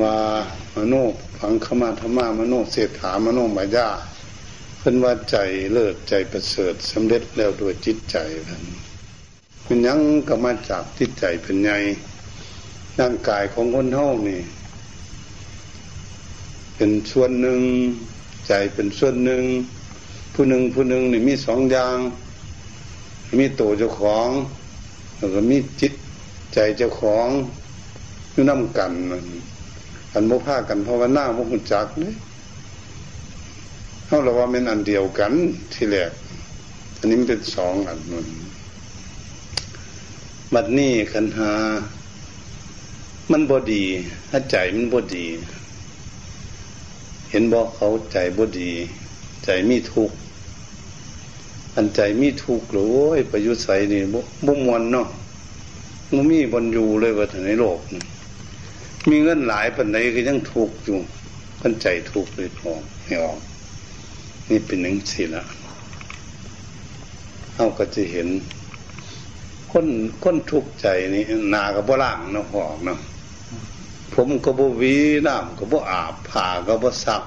ว่ามโนฝังขมาธรรมามโนเศรษฐามโนมายาเพิ่นว่าใจเลิศใจประเสริฐสำเร็จแล้วด้วยจิตใจเพิ่นเป็นยังก็มาจากจิตใจเป็นไงร่างกายของคนเท่านี่ เป็นส่วนหนึ่งใจเป็นส่วนหนึ่งผู้หนึ่งผู้หนึ่งนี่มีสองอย่าง มีตัวเจ้าของแล้วก็มีจิตใจเจ้าของอยู่น้ำกันอัน กันโมผ้ากันภาะว่าหน้าโมหุจักเนี่ยเขาเราว่าเป็นอันเดียวกันที่แรกอันนี้มันเป็นสองอันนั่นบัดนี้คันหา มันบอดีถ้าใจมันบอดี เห็นบอกเขาใจบอดี ใจมีทุกข์อันใจมีทุกข์หรือประยุทธ์ใส่นี่บุ้มวันเนาะมันมีบนอยู่เลยว่าในโลก มีเงินหลายปันไหนก็ยังทุกข์อยู่ปันใจทุกข์เลยพอไม่ออก นี่เป็นหนึ่งสิละเอาก็จะเห็นคนคนทุกข์ใจนี่นากับบ่ล่างเนาะหอกเนาะผมก็บ่วีน้ำก็บ่อาบผ้าก็บ่ซัก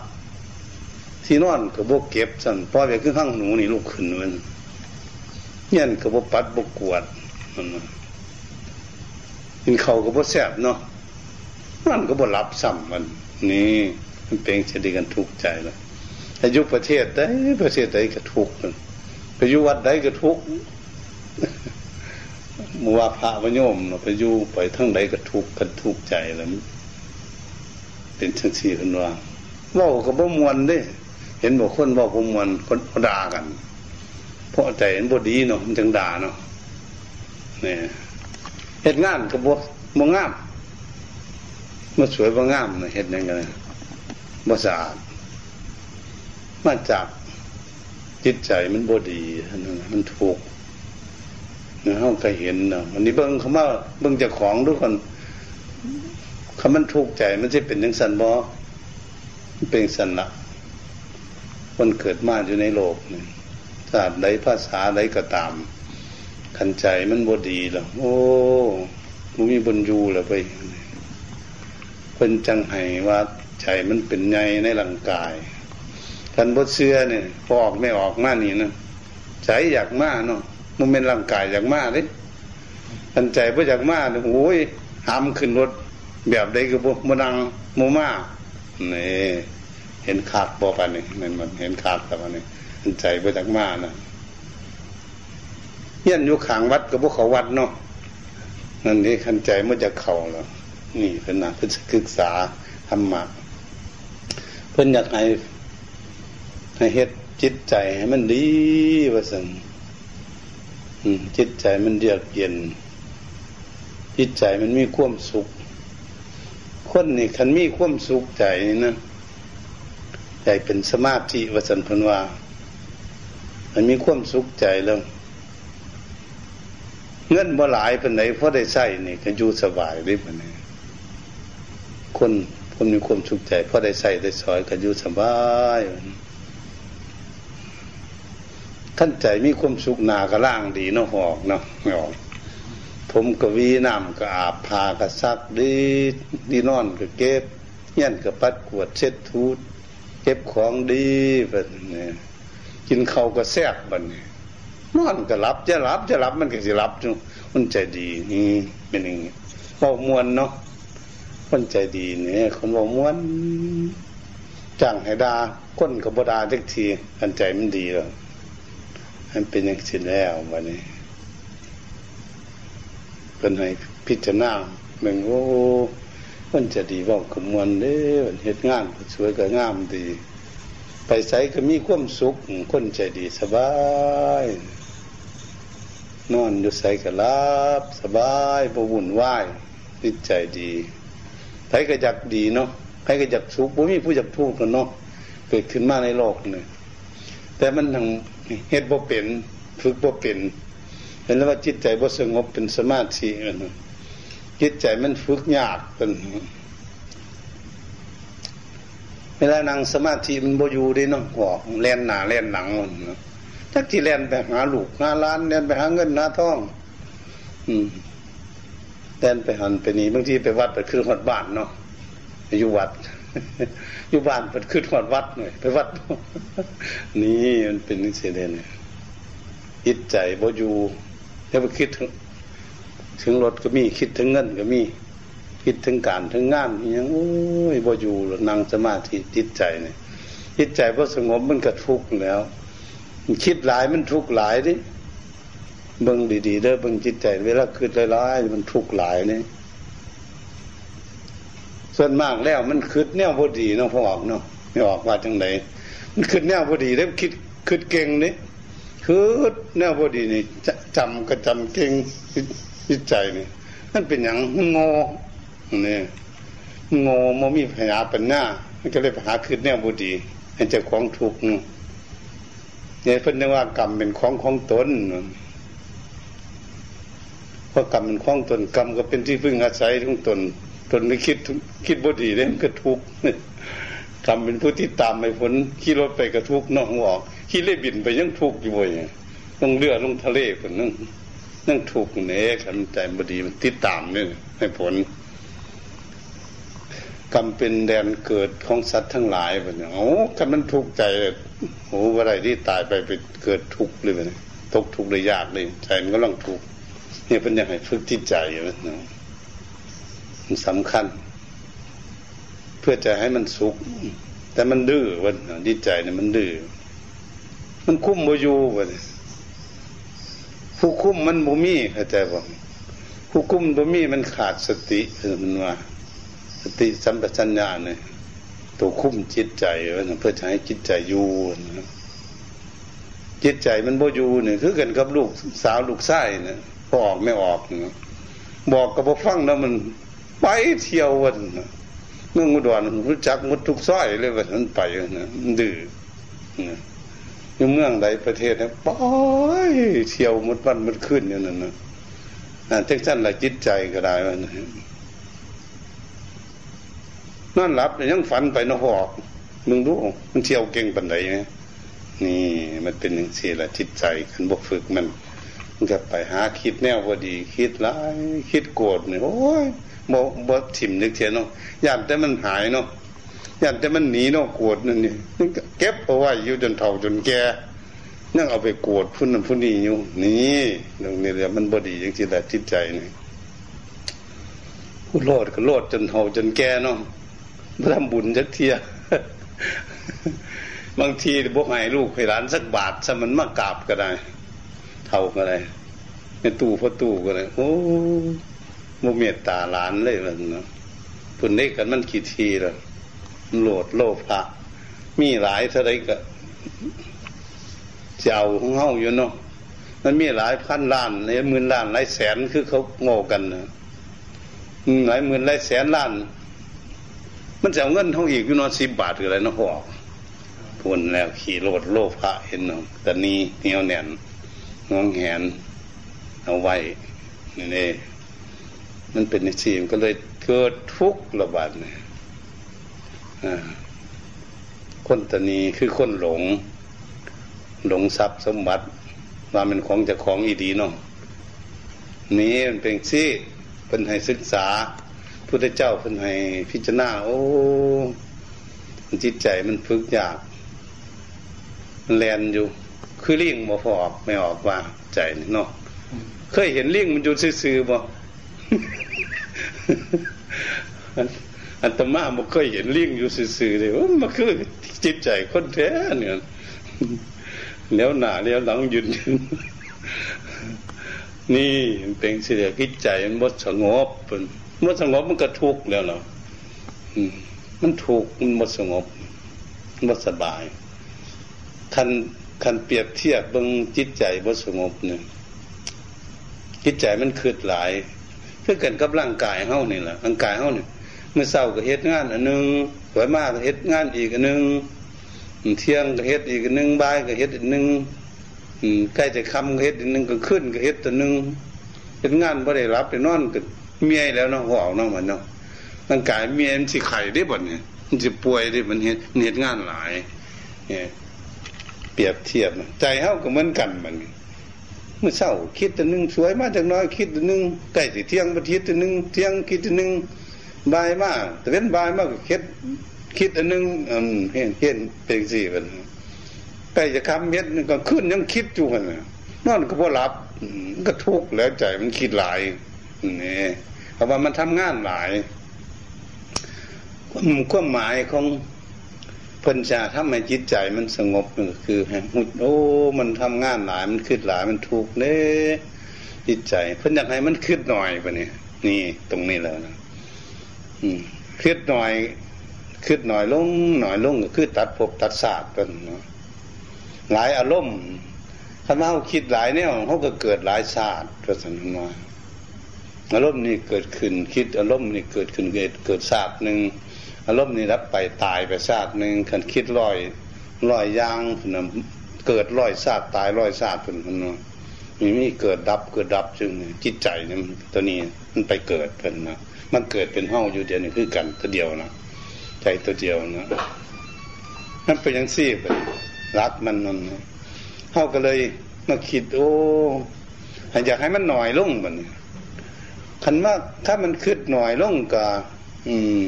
ที่นอนก็บ่เก็บสั่นพอไปขึ้นข้างหนูนี่ลูกขึ้นมันเงี้ยก็บ่ปัดบ่กวดมันกินเขาก็บ่แซ่บเนาะ มันก็บ่รับซ้ำมัน นี่มันเป็นจะดีกันทุกข์ใจแล้วอายุประเทศใดประเทศใดก็ทุกข์ไปอยู่วัดใดก็ทุกข์มัวพระวโยมเราไปอยู่ไปทั้งใดก็ทุกข์กันทุกข์ใจแล้วเป็นทั้งสี่คนว่าว่าก็บ่มวนด้เห็นบอกคนว่าบ่มวนคนด่ากัน เพราะใจเห็นบ่ดีเนาะมันจึงด่าเนาะเนี่ยเหตุงานก็บ่บ่งาม มันสวยบ่งามนะเห็ดยังไงบ่สะอาดมาจากจิตใจมันบดีมันถูกเนื้อห้องก็เห็นนะวันนี้เบิ้งเขามาเบิ้งจะของทุกคนคำมันถูกใจมันจะเป็นยังสันบอเป็นสันละคนเกิดมาอยู่ในโลกนี่ศาสตร์ใดภาษาใดก็ตาม ขันใจมันบดีแล้วโอ้มันมีบนยูแล้วไป เป็นจังไห้ว่าใจมันเป็นไงในร่างกายท่านบดเสื้อเนี่ยพอออกไม่ออกมานี่นะใจอยากมาเนาะมันเป็นร่างกายอยากมาเลยท่านใจบ่อยากมาเนี่ยโอ้ยหามขึ้นรถแบบใดก็บ่มาดังโมมาเนี่ยเห็นขาดบ่ปานนี่มันมันเห็นขาดแต่ปานนี่ท่านใจบ่อยากมานะเยี่ยนอยู่ขางวัดกับพวกเขาวัดเนาะนั่นนี่ขันใจมันจะเข่าแล้ว นี่เป็นนักศึกษาธรรมะเพื่อนอยากให้ให้เฮ็ดจิตใจให้มันดีว่าสันจิตใจมันเยือกเย็น จิตใจมันมีความสุข คนนี่คันมีความสุขใจนี่นะใจเป็นสมาธิวสันพันว่า มันมีความสุขใจแล้ว เงินบ่หลายเป็นไหนเพราะได้ใส่นี่ก็อยู่สบายได้ปะเนี่ย คนคนมีความสุขใจเพราะได้ใส่ได้สอยก็อยู่สบายท่านใจมีความสุขนากระล่างดีเนาะหอกเนาะหอกผมก็วีน้ำก็อาบพากระซักดีดีนอนก็เก็บเงี้ยนก็ปัดกวดเช็ดทูดเก็บของดีแบบนี้กินข้าวก็แซ่บแบบนี้นอนก็รับจะรับจะรับมันก็สิรับจุมันใจดีนี่เป็นอย่างนี้เบามวนเนาะ คนใจดีเนี่ยคนบอกม้วนจ้างให้ดาก้นกับบดาทักทีอันใจมันดีแล้วมันเป็นอย่างสิ้นแล้ววันนี้เป็นให้พิจารณาเมืองโอ้คนจะดีบอกขมวนเด้เหตุงานสวยก็งามดี ไปใส่ก็มีความสุขคนใจดีสบาย นอนอยู่ใส่ก็รับสบายบวุ่นวายจิตใจดี ใครก็อยากดีเนาะใครก็อยากสุขบ่มีผู้อยากทุกข์กันเนาะเกิดขึ้นมาในโลกนี่แต่มันทางเฮ็ดบ่เป็นฝึกบ่เป็นเห็นแล้วว่าจิตใจบ่สงบเป็นสมาธินจิตใจมันฝึกยากเป็นเวลานั่งสมาธิมันบ่อยู่ได้เนาะหอกแล่นหน้าแล่นหลังมันจักที่แล่นไปหาลูกหาล้านแล่นไปหาเงินหาทอง อืม ล่นไปหันไปนี่บางทีไปวัดไปคือหอดบ้านเนาะอยู่วัด อยู่บ้านเปิดขึ้นวัดวัดหน่อยไปวัด นี่มันเป็นนิสัยเด่นจิตใจบ่อยู่แล้วไปคิดถึงถึงรถก็มีคิดถึงเงินก็มี คิดถึงการถึงงานอย่างโอ้ยบ่อยู่นั่งสมาธิจิตใจเนี่ยจิตใจพอสงบมันก็ทุกข์แล้ว คิดหลายมันทุกข์หลายดิ เบิ่งดีๆเด้อเบิ่งจิตใจ เวลาคิดหลายๆมันทุกข์หลายเนี่ยส่วนมากแล้วมันคิดแนวพอดีเนาะพอออกเนาะไม่ออกว่าจังไดมันคิดแนวพอดีแล้วคิดคิดเก่งนี่คิดแนวพอดีนี่จำก็จำเก่งจิตใจนี่นั่นเป็นอย่างงอนี่งอมมีพยาปัญญามันก็เลยหาคืนแนวพอดีให้เจ้าของทุกข์เนี่ยเพิ่นเรียกว่ากรรมเป็นของของตน เพราะกรรมเป็นของตนกรรมก็เป็นที่พึ่งอาศัยของตน ตนไม่คิดคิดบดีเลยมันก็ทุกข์ทำเป็นผู้ที่ตามไปผลขี่รถไปกระทุกนอกหัวขี่เล่บินไปยังทุกข์อยู่บ่อยลงเรือลงทะเลผลนั่งนั่งทุกข์เนี่ยทำใจบดีมันติดตามเนี่ยให้ผลกรรมเป็นแดนเกิดของสัตว์ทั้งหลายแบบนี้โอ้ถ้ามันทุกข์ใจโอ้อะไรที่ตายไปไปเกิดทุกข์เลยแบบนี้ตกทุกข์เลยยากเลยใจมันก็ต้องทุกข์ เนี่ยเป็นยังไงฝึกที่ใจแบบนี้มันสำคัญ เพื่อจะให้มันสุข แต่มันดื้อวันดีใจเนี่ยมันดื้อมันคุ้มโมยูวันผู้คุ้มมันบ่มีเข้าใจบ่ผู้คุ้มบ่มีมันขาดสติเออมันว่า สติสัมปชัญญะเนี่ยตัวคุ้มจิตใจเพื่อจะให้จิตใจอยู่จิตใจมันบ่อยู่เนี่ยคือกันกับลูกสาวลูกชายเนี่ย พอออกไม่ออก บอกกับพอฟังแล้วมัน ไปเที่ยววันเมืองอุดรรู้จักมุดทุกซ้อยเลยวันนั้นไปนะดื้ออยู่เมืองใดประเทศนะไปเที่ยวมุดวันมุดขึ้นอย่างนั้นนะทั้งสั้นละจิตใจก็ได้วันนั่นหลับยังฝันไปนหอกมึงรู้มันเที่ยวเก่งปันไหนไหมนี่ มันเป็นหนึ่งสี่ละจิตใจขันบกฝึกมัน มันก็ไปหาคิดแนวพอดี คิดร้ายคิดโกรธเนี่ยโอ้ยบ่บ่ถิ่มนึกเทียนเนาะยานแต่มันหายเนาะยานแต่มันหนีเนาะโกรธนั่นนี่เก็บเอาไว้อยู่จนเฒ่าจนแก่นั่งเอาไปโกรธพุ่นนั่นพุ่นนี่อยู่นี่ตรงนี้เรื่องมันบ่ดีอย่างที่แต่จิตใจนี่ผู้โลดก็โลดจนเฒ่าจนแก่เนาะบ่ทำบุญจักเทียบางทีบ่ให้ลูกให้หลานสักบาทซะมันมากราบก็ได้ เท่าก็ได้ในตู้พอตู้ก็ได้โอ้โมเมตตาหลานเลยมันเนาะพุ่นเด็กกันมันกี่ทีละโหลดโลภะมีหลายเท่าไรก็เจ้าของเฮาอยู่เนาะมันมีหลายพันล้านในหมื่นล้านหลายแสนคือเขาโง่กันนะหลายหมื่นหลายแสนล้าน มันจะเอาเงินเท่าอีกอยู่นอนสิบบาทหรืออะไรนะหอกพุ่นแล้วขี่โลดโลภะเห็นเนาะแต่นี้เหนียวแน่น งองแหน เอาไว้นี่มันเป็นสิ่งก็เลยเกิดทุกข์ระบาดเนี่ยคนตนีคือคนหลง หลงทรัพย์สมบัติว่าเป็นของจะของอีดีเนาะนี้มันเป็นซี่เป็นให้ศึกษาพุทธเจ้าเป็นให้พิจารณาโอ้จิตใจมันพึกยากมันแลนอยู่ คือเลี่ยงบ่พอออกไม่ออกว่าใจเนาะเคยเห็นเลี่ยงมันอยู่ซื่อๆบ่อันตมาบ่เคยเห็นลิงอยู่ซื่อๆเลยว่ามันคือจิตใจคนแท้เนี่ยแล้วหน้าแล้วหลังยืนนี่เป็นเสียกิจใจมันบดสงบเป็นบดสงบมันก็ทุกข์แล้วเนาะมันทุกข์มันบดสงบมันบดสบายคัน คันเปรียบเทียบเบิงจิตใจบดสงบเนี่ยจิตใจมันคืดหลายคือกันกับร่างกายเฮานี่แหละร่างกายเฮานี่เมื่อเศร้าก็เฮ็ดงานอันนึงสวยมากก็เฮ็ดงานอีกอันนึงเที่ยงก็เฮ็ดอีกอันนึงบ่ายก็เฮ็ดอีกนึงใกล้จะค่ำก็เฮ็ดอีกนึงก็ขึ้นก็เฮ็ดตัวนึงเฮ็ดงานบ่ได้รับได้นอนก็เมียแล้วเนาะหัวเนาะมันเนาะร่างกายเมียมันสิไข้ได้บ่เนี่ยมันสิป่วยได้มันเฮ็ดเฮ็ดงานหลายเนี่ย เปรียบเทียบใจเฮาก็เหมือนกันมันเมื่อเช้าคิดตัวนึงสวยมาจากน้อยคิดตัวนึงใกล้สิเที่ยงมาทิตตัวนึงเที่ยงคิดตัวนึงบายมากแต่เป็นบายมากคิดคิดอันนึงอันเห็นเห็นเป็นสี่กันไปจะคำเม็ดนึงก็ขึ้นยังคิดอยู่กันนอนก็พอหลับก็ทุกข์แล้วใจมันคิดหลายนี่เพราะว่ามันทำงานหลายความหมายของ พันชาทำให้จิตใจมันสงบคือหุดโอ้ มันทำงานหลายมันคิดหลายมันทุกเน่จิตใจเพิ่นอยากให้มันคิดหน่อยปะเนี่ยนี่ตรงนี้แล้วนะคิดหน่อยคิดหน่อยลงหน่อยลงก็คือตัดภพตัดศาสตร์กันเนาะหลายอารมณ์ถ้าเขาคิดหลายเนี่ยเขาก็เกิดหลายศาสตร์พระสันมาอารมณ์นี้เกิดขึ้น คิดอารมณ์นี้เกิดขึ้นเกิดเกิดศาสตร์หนึ่ง อารมณ์นี้รับไปตายไปศาตร์หนึ่งคันคิดลอยลอยยางเกิดลอยศาตร์ตายลอยศาตร์เป็นคนเนมีมีเกิดดับเกิดดับจึงจิตใจเนี่ยตัวนี้มันไปเกิดเป็นนะมันเกิดเป็นห้องอยู่เดียวนี่คือกันตัวเดียวนะใจตัวเดียวนะนั่นเป็นย่างซี่ไปรักมันนั่นเขาก็เลยมาคิดโอ้อยากให้มันหน่อยลงมันคันว่าถ้ามันคืดหน่อยลงก็อืม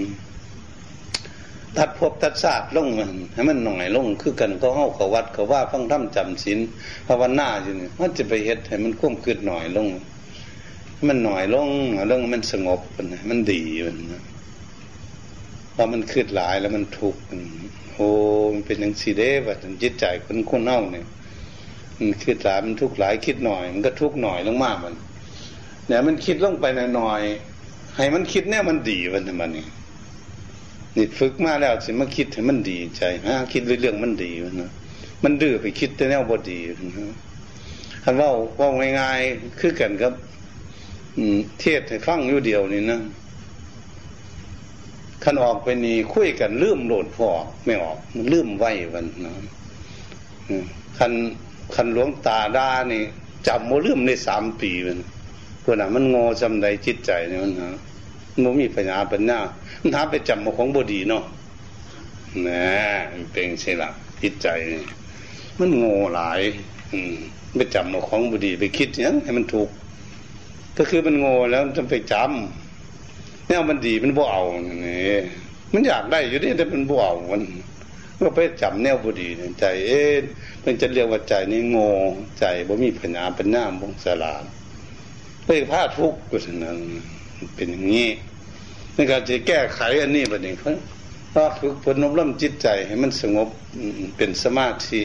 ตัดภพตัดศาสตร์ลงมันให้มันหน่อยลงคือกันก็เข้าเขาวัดเขาว่าฟังธรรมจำศีลภาวนาอยู่นี่มันจะไปเฮ็ดให้มันคุ้มคืดหน่อยลง มันหน่อยลงเรื่องมันสงบมันมันดีมันพอมันคืดหลายแล้วมันทุกข์โอ้มันเป็นอย่างสีเด้ว่าจิตใจคนคนเน่าเนี่ยมันคิดหลายมันทุกข์หลายคิดหน่อย มันก็ทุกข์หน่อยลงมากมันเนี่ยมันคิดลงไปหน่อยให้มันคิดเนี่ยมันดีมันทำไมนี่นี่ ฝึกมาแล้วสิมาคิดให้มันดีใจฮะคิดเรื่องมันดีมันะมันดื้อไปคิดแต่แนวบดีนะคันว่าว่าง่ายๆคือกันครับ อืม เทศให้ฟังอยู่เดียวนี่นะคันออกไปนี่คุยกันลืมโหลดพอไม่ออกมันลืมไว้วันนะคันคันหลวงตาดานี่จำโมลืมในสามปีมันเพื่อนมันงอจำใดจิตใจเนี่ยมันฮะ มันมีปัญญาปัญญามันถาไปจำมาของบดีเนาะนะมันเป็นใช่ละจิตใจ มันโง่หลาย อืมไปจำมาของบดีไปคิดอย่างให้มันถูก ก็คือมันโง่แล้วจะไปจำเนี่ยมันดีมันบ่เอาเนี่ยมันอยากได้อยู่นี่แต่มันบ่เอามันก็ไปจำแนวบดีใจ เอ๊ะมันจะเรียกว่าใจนี่โง่ใจบ่มีปัญญาปัญญาบงสลาดเลยพาดทุกข์ก็ฉะนั้น เป็นอย่างนี้ในการจะแก้ไขอันนี้ประเด็นเพราะฝึกฝนอบรมจิตใจให้มันสงบเป็นสมาธิ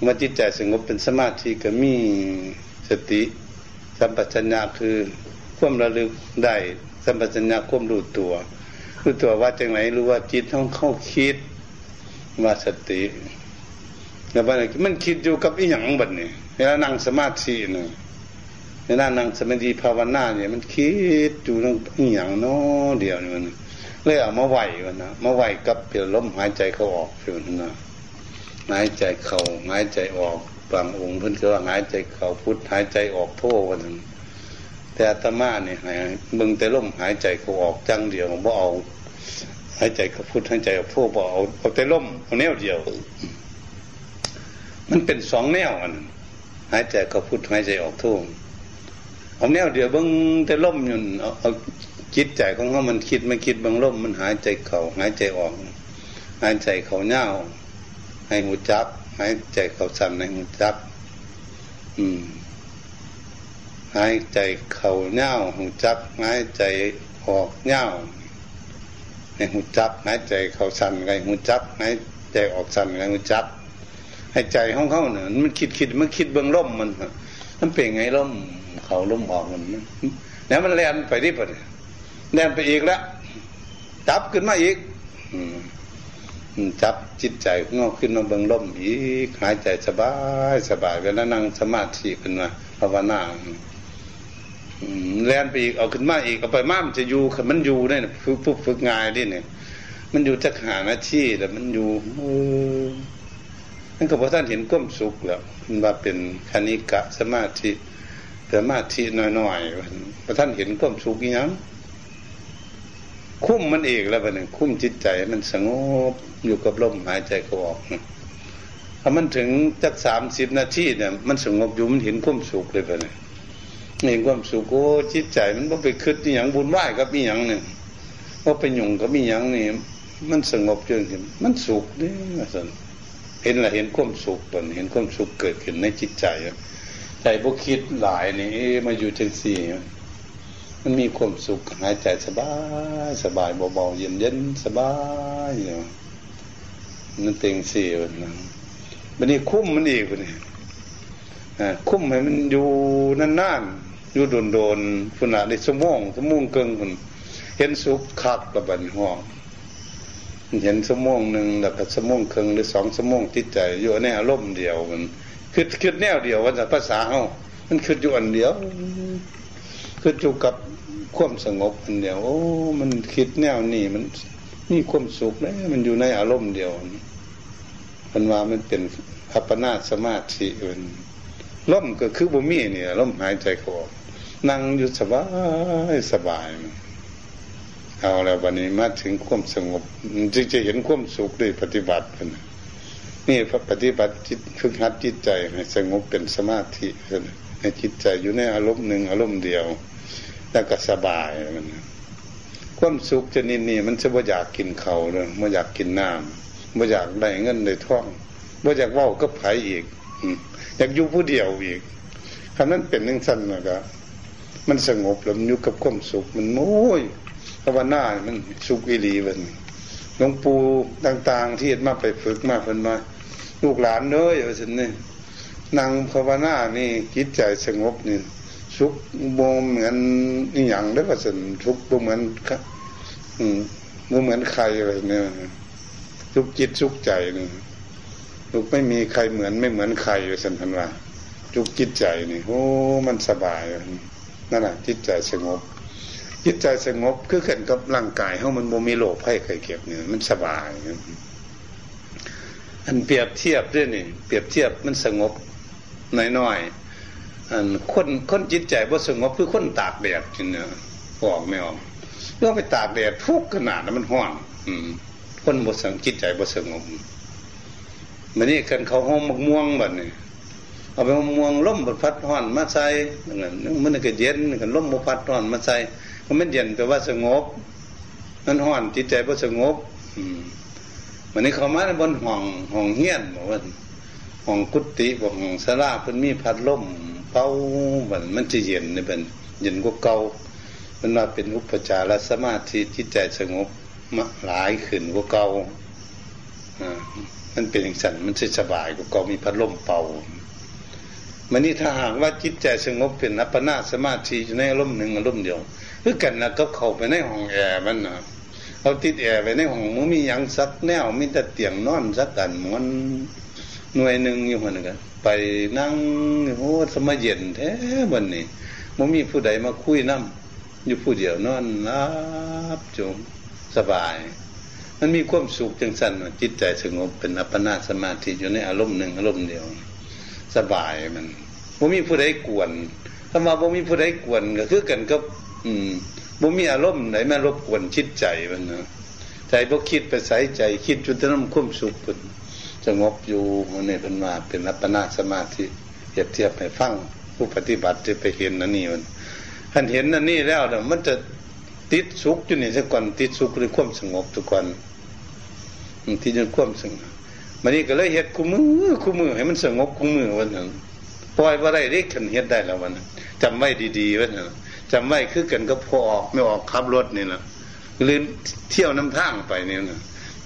เมื่อจิตใจสงบเป็นสมาธิก็มีสติสัมปชัญญะคือความระลึกได้สัมปชัญญะความรู้ตัวรู้ตัวว่าจังไหนรู้ว่าจิตต้องเข้าคิดว่าสติแล้วมันคิดอยู่กับอีหยังบัดนี้เวลานั่งสมาธินี่ ในนั่นนั่งสมาธิภาวนาเนี่ยมันคิดอยู่นั่งอย่างน้อเดียวนี่มันเลยเอามาไหวมันนะมาไหวกับเปลี่ยนลมหายใจเขาออกอยู่นั่นนะหายใจเขาหายใจออกบางองค์เพิ่อนก็ว่าหายใจเขาพุทหายใจออกโทวันนั้นแต่อาตมาเนี่ยหายมึงแต่ลมหายใจเขาออกจังเดียวบ่เอาหายใจเขาพุทหายใจออกโทบ่เอาเอาแต่ลมเอาแนวเดียว มันเป็นสองแนวอันหายใจเขาพุทหายใจออกโท เอาแนวเดียวเบิ้งแต่ล่มอยู่เอาจิตใจของเขามันคิดมันคิดบางล่มมันหายใจเขาหายใจออก หายใจเขาเน่าให้หูจับ หายใจเขาสั่นให้หูจับ อืม หายใจเขาเน่าหูจับ หายใจออกเน่าให้หูจับ หายใจเขาสั่นให้หูจับ หายใจออกสั่นให้หูจับให้ใจของเขาเนี่ยมันคิดคิดมันคิดเบื้องล่มมันมันเป็นไงล่ม เขาล้มออกมันแล้วมันแล่นไปที่ปะแล่นไปอีกแล้วจับขึ้นมาอีกจับจิตใจงอกขึ้นมาเบิ่งลมอีกหายใจสบายสบายเวลานั่งสมาธิขึ้นมาภาวนาแล่นไปอีกเอาขึ้นมาอีกเอาไปมามันจะอยู่มันอยู่เนี่ยฝึกฝึกฝึกงานดิเนี่ย มันอยู่จักหาหน้าที่แต่มันอยู่นั่นก็พอท่านเห็นก้มสุขแล้วมันว่าเป็นคณิกะสมาธิ สมาธิน้อยๆพระท่านเห็นความสุขยังคุ้มมันเองแล้วเป็นคุ้มจิตใจมันสงบอยู่กับลมหายใจเขาออกถ้ามันถึงจักสามสิบนาทีเนี่ยมันสงบอยู่มันเห็นความสุขเลยไปเนี่ยเห็นความสุขโอ้จิตใจมันไม่ไปคิดอย่างบุญไหวกับอีหยังเนี่ยว่าไปหยุ่งก็มีอย่างนี่มันสงบจนมันสุขนี่สันเห็นละเห็นความสุขตนเห็นความสุขเกิดขึ้นในจิตใจ ใจบุคิดหลายนี่มาอยู่จังสี่ มันมีความสุขหายใจสบายสบายเบาๆเย็นเย็นสบายอยู่นั่นเต็งสี่วันนั้นวันนี้คุ้มมันอีกวันนี้คุ้มให้มันอยู่นานๆอยู่โดนๆฝุ่นอะในสมองสมองเกิงคนเห็นสุขคักระบันห้องเห็นสมองหนึ่งแล้วก็สมองครึ่งหรือสองสมองติดใจอยู่ในอารมณ์เดียวมัน คือคือแนวเดียวว่าจะภาษาเฮามันคืออยู่อันเดียวคืออยู่กับความสงบอันเดียวโอ้มันคิดแนวนี้มันนี่ความสุขเลยมันอยู่ในอารมณ์เดียวมันว่ามันเป็นอัปปนาสมาธิมันล่มก็คือบ่มีเนี่ยล่มหายใจเขาออกนั่งอยู่สบายสบายเอาแล้ววันนี้มาถึงความสงบจึงจะเห็นความสุขด้วยปฏิบัติเป็น นี่พระปฏิบัติจิตฝึกหัดจิตใจให้สงบเป็นสมาธิในจิตใจอยู่ในอารมณ์หนึ่งอารมณ์เดียว แล้วก็สบายมันความสุขจะนี่นี่มันจะบ่อยากกินเขาเลยบ่อยากกินน้ำบ่อยากได้เงินได้ท่องบ่อยากว่าก็ไผอีกอยากอยู่ผู้เดียวอีกคำนั้นเป็นนึ่งสั้นนะครับมันสงบแล้วมันอยู่กับความสุขมันโอ้ยภาวนามันสุขอิรีมันหลวงปู่ต่าง ๆ ที่มาไปฝึกมาเพิ่นมา ลูกหลานเน้อยว่าสินี่นางภาวนานี่จิตใจสงบนี่สุขโมเหมือนนี่อย่างได้ว่าสินสุขโมเหมือนอืมโมเหมือนใครอะไรเนี่ยสุขจิตสุขใจนี่สุขไม่มีใครเหมือนไม่เหมือนใครว่าสินพันว่าสุขจิตใจนี่โอ้มันสบายนั่นแหละจิตใจสงบ จิตใจสงบคือเกิดกับร่างกายเขามันโมมีโลภให้ใครเก็บเนี่ยมันสบาย อันเปรียบเทียบด้วยนี่ เปรียบเทียบมันสงบน้อยๆอันคนคนจิตใจบ่สงบคือคนตากแดดจริงเนี่ยออกไม่ออกเรื่องไปตากแดดทุกขนาดนั้นมันห้อน อืม คนบ่สงจิตใจบ่สงบมันนี่กันเขาห้องมะม่วงแบบนี้เอาไปมะม่วงล้มบดพัดห้อนมาใส่มันก็เย็นกันล้มบดพัดห้อนมาใส่มันเย็นแปลว่าสงบมันห่อนจิตใจก็สงบ อืม วันนี้เขามาบนห้องห้องเฮียนบอกว่าห้องกุฏิบอกห้องสลาเพิ่นมีพัดลมเป่ามันมันจะเย็นนี่เป็นเย็นกว่าเก่ามันมาเป็นอุปจารสมาธิจิตใจสงบมาหลายขึ้นกว่าเก่าอ่ามันเป็นอย่างสันมันจะสบายกว่าเก่ามีพัดลมเป่ามันนี่ถ้าหากว่าจิตใจสงบเป็นอัปปนาสมาธิอยู่ในอารมณ์หนึ่งอารมณ์เดียวคือกันนะก็เข้าไปในห้องแอร์มันนะ เอาติดแอร์ไปในห้องมันมียังสักแนวมีแต่เตียงนอนสักกันมันหน่วยหนึ่งอยู่หันกันไปนั่งโอ้สมัยเย็นแท้บันนี้มันมีผู้ใดมาคุยน้ำอยู่ผู้เดียวนอนรับจมสบาย มันมีความสุขจังสันจิตใจสงบเป็นอัปปนาสมาธิอยู่ในอารมณ์หนึ่งอารมณ์เดียว สบายมันมันมีผู้ใดกวนถ้ามาบ่มีผู้ใดกวนก็คือกันก็ อืม บ่มีอารมณ์ไหนมารบกวนจิตใจมันนะใจบ่คิดไปใส่ใจคิดจนจะน้ำคุ้มสุขพุ่นสงบอยู่นี่เพิ่นมาเป็นอัปปนาสมาธิเทียบเทียบให้ฟังผู้ปฏิบัติจะไปเห็นนั่นนี่มันท่านเห็นนั่นนี่แล้วเนี่ยมันจะติดสุขอยู่นี่สักก่อนติดสุขหรือความสงบทุกคนที่จนความสงบมันนี่ก็เลยเฮ็ดคู่มือคู่มือให้มันสงบคู่มือวันนั้นปล่อยว่าไรียกขันเฮ็ดได้แล้ววันนั้นจำไว้ดีๆวันนั้น จำไม่คือกันก็พอออกไม่ออกขับรถนี่นะหรือเที่ยวน้ำทางไปนี่นะ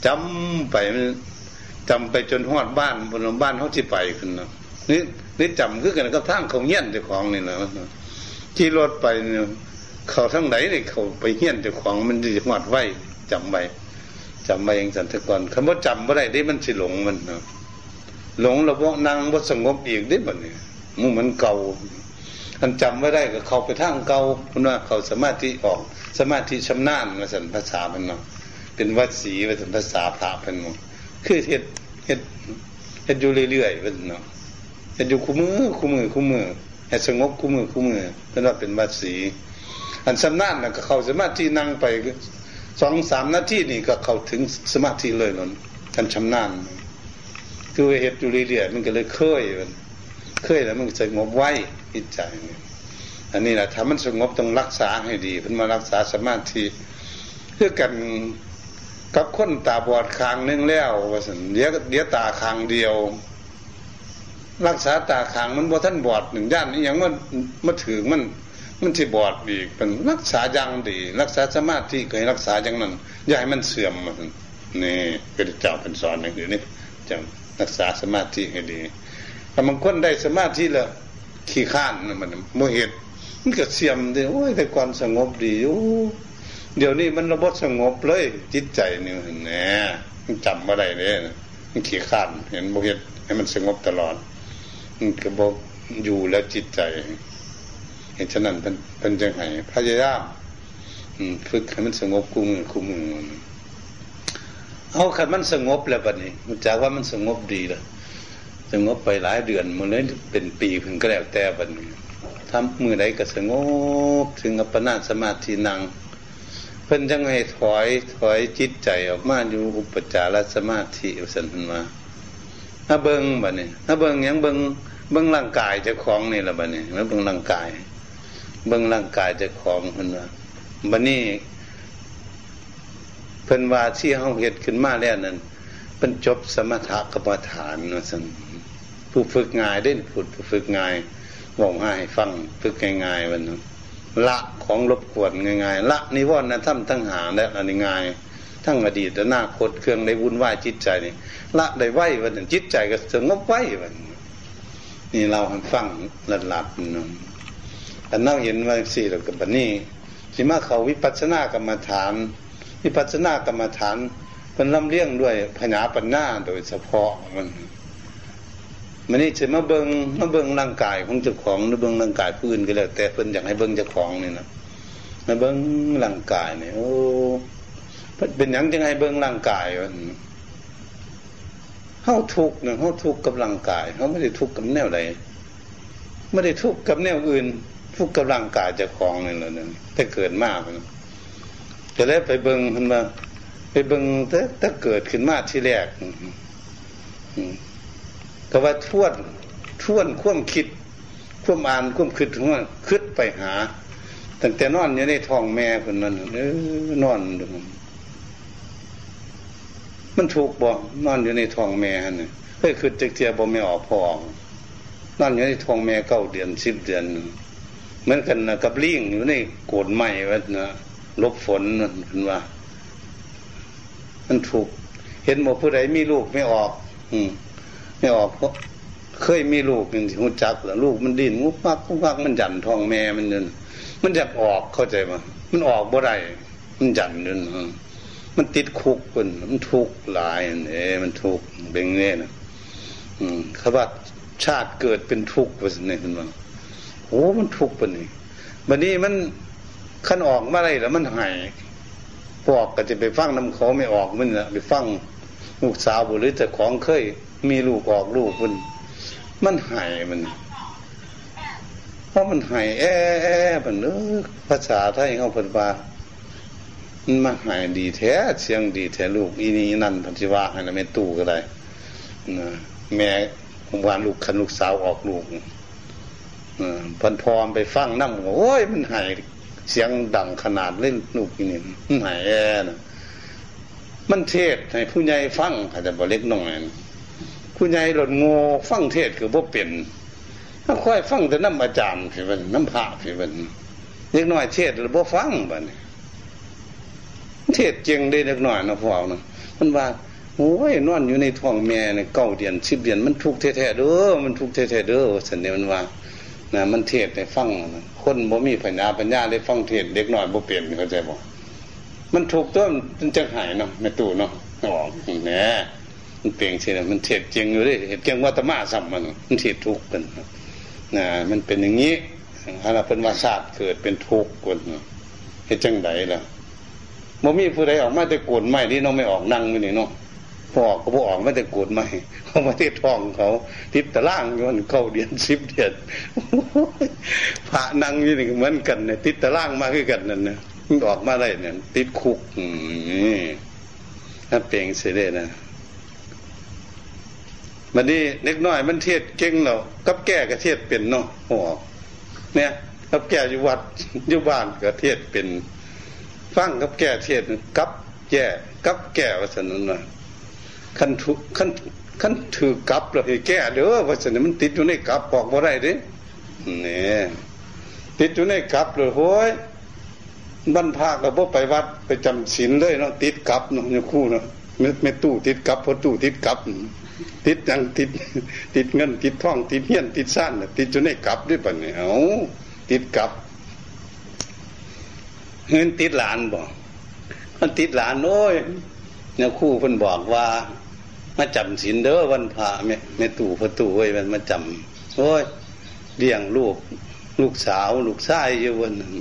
จำไปจำไปจนหอดบ้านบนบ้านเขาที่ไปขึ้นนะนี่นี่จำคือกันก็ทางเขาเงี้ยนเจ้าของนี่นะขี่รถไปเนี่ยเขาทั้งไหนเนี่ยเขาไปเงี้ยนเจ้าของมันจะหอดไว้จำไปจำไปเองสันตะกอนคำว่าจำว่าได้ได้มันสิหลงมันนะหลงแล้วว่นางว่าสงบอีกได้บ่เนี่ยมูมันเก่า อันจำไม่ได้ก็เขาไปทางเก่าคุณว่าเขาสมาธิออก สมาธิชำนาญมาสันภาษาเป็นเนาะเป็นวัดสีมาสันภาษาพระเป็นเนาะคือเห็ดเห็ดเห็ดอยู่เรื่อยๆเป็นเนาะเห็ดอยู่คู่มือคู่มือคู่มือเห็ดสงบคู่มือคู่มือเป็นว่าเป็นวัดสีอันชำนาญนะก็เขาสมาธินั่งไปสองสามนาทีนี่ก็เขาถึงสมาธิเลยนั่นกันชำนาญคือเห็ดอยู่เรื่อยๆมันก็เลยเคยมันเคยแล้วมันสงบไว้ จิตใจอันนี้แหละถ้ามันสงบต้องรักษาให้ดีเพิ่นมารักษาสมาธิเพื่อกันกับคนตาบอดคางนึงแล้วว่าสันเดียวเดียวตาคางเดียว รักษาตาคางมันบ่ท่านบอดหนึ่งย่านนี้ยังมันมาถือมัน มันที่บอดอีกเป็นรักษาอย่างดี รักษาสมาธิเคยรักษาอย่างนั้นอย่าให้มันเสื่อมมานี่ก็จะเจ้าเป็นสอนอย่างนี้นี่จะรักษาสมาธิให้ดีแต่บางคนได้สมาธิแล้ว ขี้ข้านมันโมเหตุมันก็เสื่อมเลยโอ้ยแต่ก่อนสงบดีอยู่เดี๋ยวนี้มันระบบสงบเลย จิตใจนี่แหน่จำมาได้เลยมันขี้ข้านเห็นโมเหตุให้มันสงบตลอดมันก็บอกอยู่แล้วจิตใจ เห็นฉะนั้นเป็นเป็นจังไห้พยายามฝึกให้มันสงบคู่มือคู่มือเอาขันมันสงบแล้วบัดนี้มันจากว่ามันสงบดีแล้ว สงบไปหลายเดือนมันเลยเป็นปีเพิ่งก็แล้วแต่บัดนี้ทำมือใดก็สงบถึงอัปปนาสมาธินัง เพิ่นจังให้ถอยถอยจิตใจออกมาอยู่อุปจารสมาธิสันมาถ้าเบิ้งบัดนี้ถ้าเบิ้งยังเบิ้งเบิ้งร่างกายเจ้าของนี่ละบัดนี้แล้วเบิ้งร่างกาย เบิ้งร่างกายเจ้าของเพิ่นว่าบัดนี้เพิ่นว่าที่เฮาเฮ็ดขึ้นมาแล้วนั่นเป็นจบสมถะกรรมฐานว่าซั่น ผู้ฝึกง่ายเด่นผู้ฝึกง่ายบอกให้ฟังฝึกง่ายๆวันนั้นละของรบกวนง่ายๆละนิวรณ์นะท่านทั้งหาและอันง่ายทั้งอดีตและอนาคตเครื่องในวุ่นวายจิตใจนี่ละได้ไหววันนั้นจิตใจก็สงบไหววันนี่เราฟังหลัดหลับนั่นอันนั่งเห็นว่าสี่เรากับบันนี้สิมาเขาวิปัสสนากรรมฐาน วิปัสสนากรรมฐานเป็นลำเลี้ยงด้วยพญาปัญญาโดยเฉพาะมัน มันนี่จะมาเบิงมาเบิงร่างกายของเจ้าของหรือเบิงร่างกายผู้อื่นก็แล้ว แต่เพิ่นอยากให้เบิงเจ้าของนี่นะมาเบิงร่างกายเนี่ยโอ้เป็นอย่างยังไงเบิงร่างกายมันเขาทุกข์เนี่ยเขาทุกข์กับร่างกายเขาไม่ได้ทุกข์กับแนวใดไม่ได้ทุกข์กับแนวอื่น ทุกข์กับร่างกายเจ้าของนี่แหละเนี่ยแต่เกิดมากจะได้ไปเบิงมันมาไปเบิงแต่ถ้าเกิดขึ้นมาที่แรก ก็ว่าทวนทวนควมคิดควมอ่านควมคิดหัวคิดไปหาตั้งแต่นอนอยู่ในท้องแม่คนนั้นเออนอนดูมันถูกบ่นอนอยู่ในท้องแม่นี่เฮ้ยคือจักเทียบ่ไม่ออกพองนอนอยู่ในท้องแม่เก้าเดือนสิบเดือนเหมือนกันนะกับลิงอยู่ในโกดไม้วัดนะลบฝนนั่นเป็นว่า มันถูก เห็นหมดผู้ใดมีลูกไม่ออก อืม ไม่ออกเพราะเคยมีลูกอย่างที่หูจักแล้วลูกมันดิ้นงุกมักงุกมักมันหยันทองแม่มันเดินมันจะออกเข้าใจมั้มันออกบ่ได้มันหยันเดินมันติดคุกคนมันทุกข์หลายเอ้มันทุกข์เป็นเงี้ยนะอืมเขาว่าชาติเกิดเป็นทุกข์ว่าสิเนี่ยคุณว่าโอ้มันทุกข์ปนี่บันนี้มันขั้นออกมาอะไรแล้วมันหายพอกก็จะไปฟังน้ำเขาไม่ออกมันละไปฟังลูกสาวบุหรือแต่ของเคย มีลูกออกลูกมันมันหายมันเพราะมันหายแอ่แอ่มันเออภาษาไทยเขาเพิ่นว่ามันมาหายดีแท้เสียงดีแท้ลูกอีนี้นั่นพันธิว่าให้นะแม่ตู้ก็ได้นะแม่ผมว่าลูกคันลูกสาวออกลูกพันพรไปฟังน้ำโอ้ยมันหายเสียงดังขนาดเล่นลูกนี่มันหายแอ่นะมันเทศให้ผู้ใหญ่ฟังอาจจะบเล็กน้อย ผู้ใหญ่หล่นง่ฟังเทศคือบ่เป็นถ้าค่อยฟังแต่น้ำอาจารย์พี่เป็นน้ำพระพี่เป็นเล็กน้อยเทศหรือบ่ฟังบ้านี่เทศเจียงได้เล็กน้อยนะพ่อเนาะมันว่าโอ้ยนอนอยู่ในท้องแม่เนี่ยเก้าเดือนสิบเดือนมันทุกข์แท้ๆเด้อมันทุกข์แท้ๆเด้อสันเดียมันว่านะมันเทศให้ฟังคนบ่มีปัญญาปัญญาได้ฟังเทศเด็กน้อยบ่เปลี่ยนเข้าใจบ่มันถูกต้นมันจะหายเนาะแม่ตู่เนาะอ๋อเนี่ มันเปลี่ยนเช่นมันเทศจริงอยู่เลยเห็นเก่งว่าตมาสัมมันมันเทศทุกข์กันนะมันเป็นอย่างนี้อะไรเป็นวาศาสตร์เกิดเป็นทุกข์คนเห็นจังไดล่ะบ่มีผู้ใดออกมาแต่โกนไม่ที่น้องไม่ออกนั่งไม่นี่เนาะพอออกก็พอออกไม่แต่โกนไม่เขามาที่ทองเขาทิพตะล่างย้อนเข้าเดือนสิบเดือนพระนั่งนี่เหมือนกันเนี่ยทิพตะล่างมาคือกันนั่นนะออกมาได้เนี่ยติดคุกนี่ถ้าเปล่งเสียได้นะ มันนี่เล็กน้อยมันเทศเก่งเรากับแก่กระเทศเป็นเนาะหัวเนี่ยกับแก่อยู่วัดอยู่บ้านกระเทศเป็นฟังกับแก่เทศกับแย่กับแก่ว่าสนั้นว่าขั้นทุขั้นขั้นถือกับเลยแก่เด้อว่าสนนมันติดอยู่ในกับบอกว่าไรด้เนี่ยติดอยู่ในกับเลยโว้ยบรรพากับพวกไปวัดไปจำศีลเลยเนาะติดกับเนาะเนี่คู่เนาะไม่ไม่ตู้ติดกับพอตู้ติดกับ ติดยังติดติดเงิน ติดท่อง ติดเฮียน ติดสั้นติดอยู่ในกับด้วยปะเนี่ยเอาติดกลับเงินติดหลานบอกมันติดหลานโอ้ยเนี่ยคู่เพิ่นบอกว่า มาจำศีลเด้อวันพระแม่แม่ตู่พระตู่เว้ยมันมาจำโอ้ยเลี้ยงลูก ลูกสาว ลูกชายอยู่วันนั้น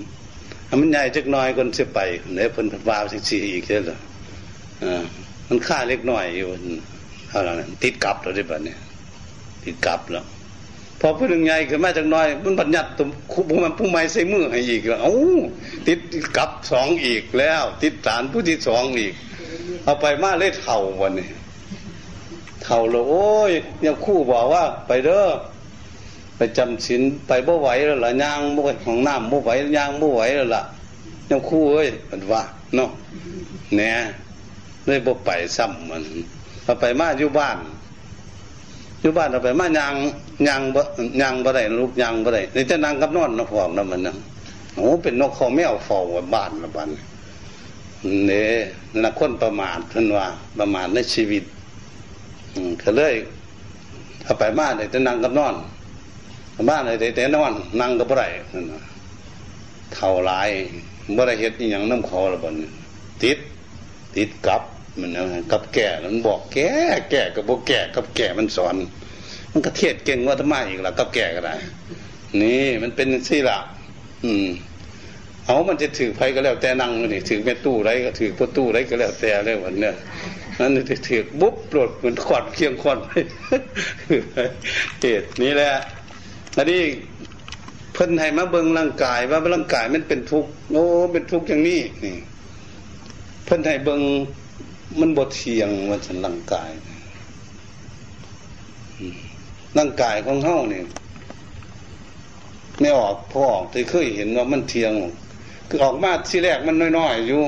มันใหญ่จักน้อยคนเสียไปเนี่ยเพิ่นพาสิสีอีกเด้ออ่ามันค่าเล็กน้อยอยู่ ท่านั้นติดกับเราได้ปะเนี่ยติดกับแล้วพอผู้หนึ่งใหญ่ขึ้นมาจากน้อย มันบัญญัติตัวผู้มันผู้ใหม่ใส่มือให้อีกแล้วเอ้าติดกับสองอีกแล้ว ติดฐานผู้ที่สองอีก เอาไปมาเล่เท่าวันนี้เท่าแล้วโอ้ยยังคู่บอกว่า ไปเด้อไปจำศีลไปบ่ไหวแล้วล่ะย่างบ่ไหวของน้ำบ่ไหวย่างบ่ไหวแล้วล่ะยังคู่เอ้ยมันว่าเนาะเนี่ยเลยบ่ไปซ้ำมัน เอาไปมาอยู่บ้าน อยู่บ้านเอาไปมายางยางบ่ยางบ่ได้ลูกยางบ่ได้นี่จะนั่งกับนอนนะพร้อมนะมันนะโอ้เป็นนกเขาแมวเฝ้าบ้านละบ้านเนี่ยนักคนประมาทท่านว่า ประมาทในชีวิตอืมก็เลยเอาไปมาได้จะนั่งกับนอน บ้านไหนแต่นอน นั่งกับไรเท่าไรบ่ได้เห็ดอย่างน้ำคอละบ้านติด ติดกับ มันนะกับแก่มันบอกแก่แก่กับโบแก่กับแก่มันสอน มันก็เทศเก่งว่าทำไมอีกล่ะกับแก่ก็ได้ นี่มันเป็นสี่ละอืมเอามันจะถือไฟก็แล้วแต่นั่งนี่ถือแม่ตู้ไรก็ถือประตูไรก็แล้วแต่เลยวันเนี้ยนั่นจะถือบุ๊บปลดเหมือนขอดเคียงขอดเหตุนี้แหละอันนี้เพิ่นให้มาเบิ่งร่างกาย ว่าร่างกายมันเป็นทุกข์โอ้เป็นทุกข์อย่างนี้นี่ เพิ่นให้เบิ่ง มันบทเทียงว่าฉันร่างกายร่างกายของเฮาเนี่ยไม่ออกพอออกแต่เคยเห็นว่ามันเทียง คือออกมาที่แรกมันน้อยๆอยู่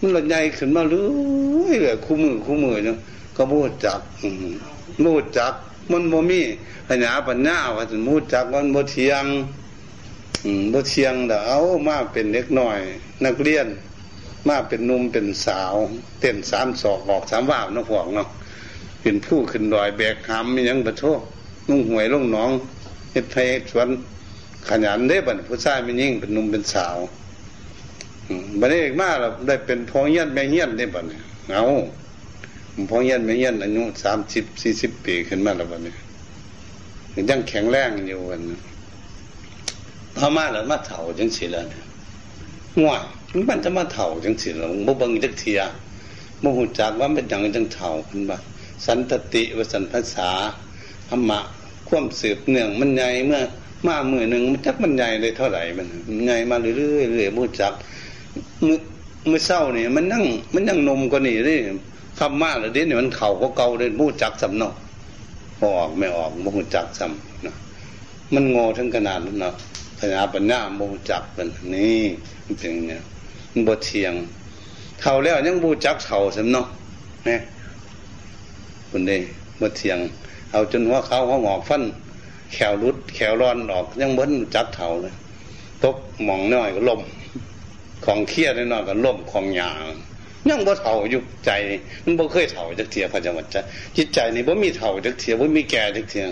มันละใหญ่ขึ้นมาเรื่อยเลยคู่มือคู่มือเนาะก็มูดจักมูดจัก มันโมมีปัญญาปัญญาว่าจะมูดจักมันโมเทียงโมเทียงเดี๋ยวเอามาเป็นเล็กน้อย นักเรียน มาเป็นนุ่มเป็นสาว เต้นสามศอกออกสามว่าวน้องพวกเนาะเป็นผู้ขึ้นดอยแบกหามมียังประโทษนุ่งหวยลุ่งน้องเฮ็ดไทยสวนขยันได้บันผู้ชายไม่ยิ่งเป็นนุ่มเป็นสาวบันนี้เอกมาเราได้เป็นพองเยียนแม่เยียนได้บันเอาพองเยียนแม่เยียนอายุสามสิบสี่สิบปีขึ้นมาแล้วบันนี้ยังแข็งแรงอยู่วันพอมาแล้วมาเถ่าจังสิแล้วง่วย มันจะมาเถ่าจังสิเราบ่บังจักเทียบ่หูจักว่าเป็นอย่างจังเถ่าคุณบ่าสันตติวสันภาษาธรรมะความสืบเนื่องมันใหญ่เมื่อมาเมื่อหนึ่งมันจักมันใหญ่เลยเท่าไหร่มันใหญ่มาเรื่อยๆเรื่อยบ่จักมือมือเศร้านี่มันนั่งมันนั่งนมกว่านี่นี่คำมากเลยเดี๋ยวนี้มันเข่าก็เก่าเลยบ่จักสำเนาะพอออกไม่ออกบ่หูจักซ้ำนะมันงอทั้งขนาดนั้นเนาะปัญญาปัญญาบ่หูจักเป็นนี่มันเป็นเนี่ย บทเทียงเท่าแล้วยังบูจักเท่าสำเนาะนี่คนนี้บทเทียง เอาจนหัวเขาหัวหมอกฟัน แขวรุด แขวร้อนออกยังบิ้นจักเท่าเลยตกมองน้อยก็ล่มของเครียดน้อยก็ล่มของหยางยังบ่เท่าอยู่ใจมันบ่เคยเท่าจักเทียพระจังหวัดใจจิตใจนี่บ่มีเท่าจักเทียบ่มีแก่จักเทีย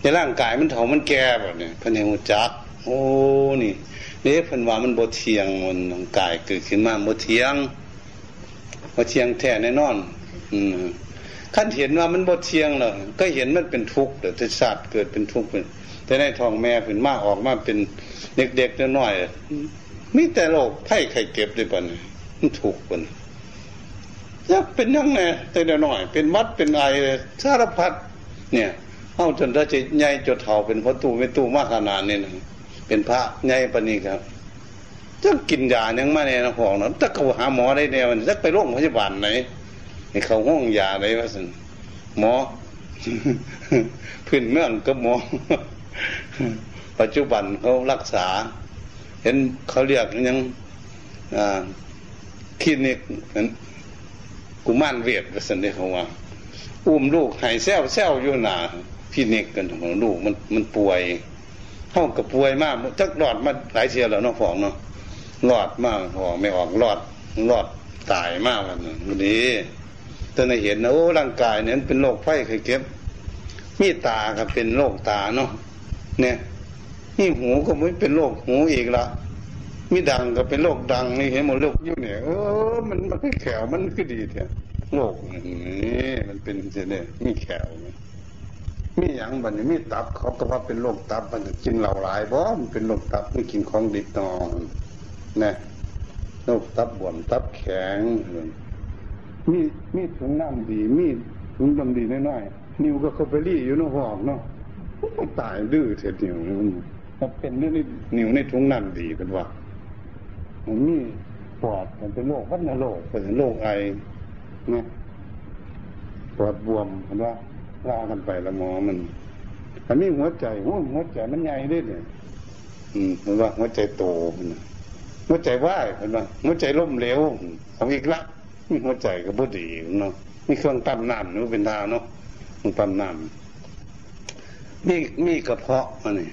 ในร่างกายมันเท่ามันแก่แบบนี้พระเนหุจักโอ้นี่ เนี่เพิ่นว่ามันบ่เทียงมันกายเกิดขึ้นมาบ่เทียงบ่เทียงแท้แน่นอน อืมขั้นเห็นว่ามันบ่เทียงแล้วก็เห็นมันเป็นทุกข์แต่ชาติเกิดเป็นทุกข์เป็นแต่ในท้องแม่เพิ่นมาออกมาเป็นเด็กๆน้อยๆมีแต่โรคไข้ไข้เก็บด้วยปะนี่มันถูกปะยักเป็นยังไงแต่น้อย เป็นวัดเป็นไอสารพัดเนี่ยเอาจนถ้าจะใหญ่จดเท่าเป็นพระตูไม่ตูมากขนาดนี้นะ เป็นพระใหญ่ปนี้ครับจะกินยายังมาเนี่ยนะพองนะถ้าเขาหาหมอได้แนวจะไปโรงพยาบาลไหนให้เขาห้องยาอะไรวะสิหมอพื้นเมืองก็หมอ ปัจจุบันเขารักษา เห็นเขาเรียกยังคลินิกนั้นกุมารเวียดก็สันเดเขาว่า อุ้มลูกหายแซวแซวอยู่หนาคลินิกกันของลูกมันมันป่วย ห้องกับป่วยมากจักหลอดมาหลายเทียแล้วน้องฟองเนาะหลอดมากพองไม่ออกหลอดหลอดตายมากวันนี้ตอนเห็นนะโอ้ร่างกายเนี่ยเป็นโรคไข้เคยเก็บ มีตาครับเป็นโรคตาเนาะเนี่ยนี่หูก็ไม่เป็นโรคหูอีกละมีดังก็เป็นโรคดังนี่เห็นหมดโรคยุ่เนี่ยเออมันมันแขวมันก็ดีแท้โรคนี่มันเป็นเสเนี่ยมีแขว มีอย่างบันนี้มีตับเขาก็ว่าเป็นโรคตับมันกินเหล่าหลายบ่มันเป็นโรคตับไม่กินของดิบนอนนะโรคตับบวมตับแข็งมีมีถุงน้ำดี มีถุงน้ำดีน้อยๆนิวก็เขาไปรี่อยู่ในห้องเนาะตายดื้อเสียนิวมันเป็นเรื่องนี้นิวในถุงน้ำดีเป็นว่ามันมีปอดมันเป็นโรควัณโรคเป็นโรคไอนะปอดบวมเห็นว่า ลากันไปละหมอมันอันนี้หัวใจหัวหัวใจมันใหญ่ได้เนี่ยอืมเห็นว่าหัวใจโตหัวใจว่ายเห็นว่าหัวใจล่มเหลวเอาอีกละมีหัวใจก็บ่ดีเนาะมีเครื่องตั้มน้ำนึกเป็นทาเนาะมันตั้มน้ำมีมีกระเพาะอันนี้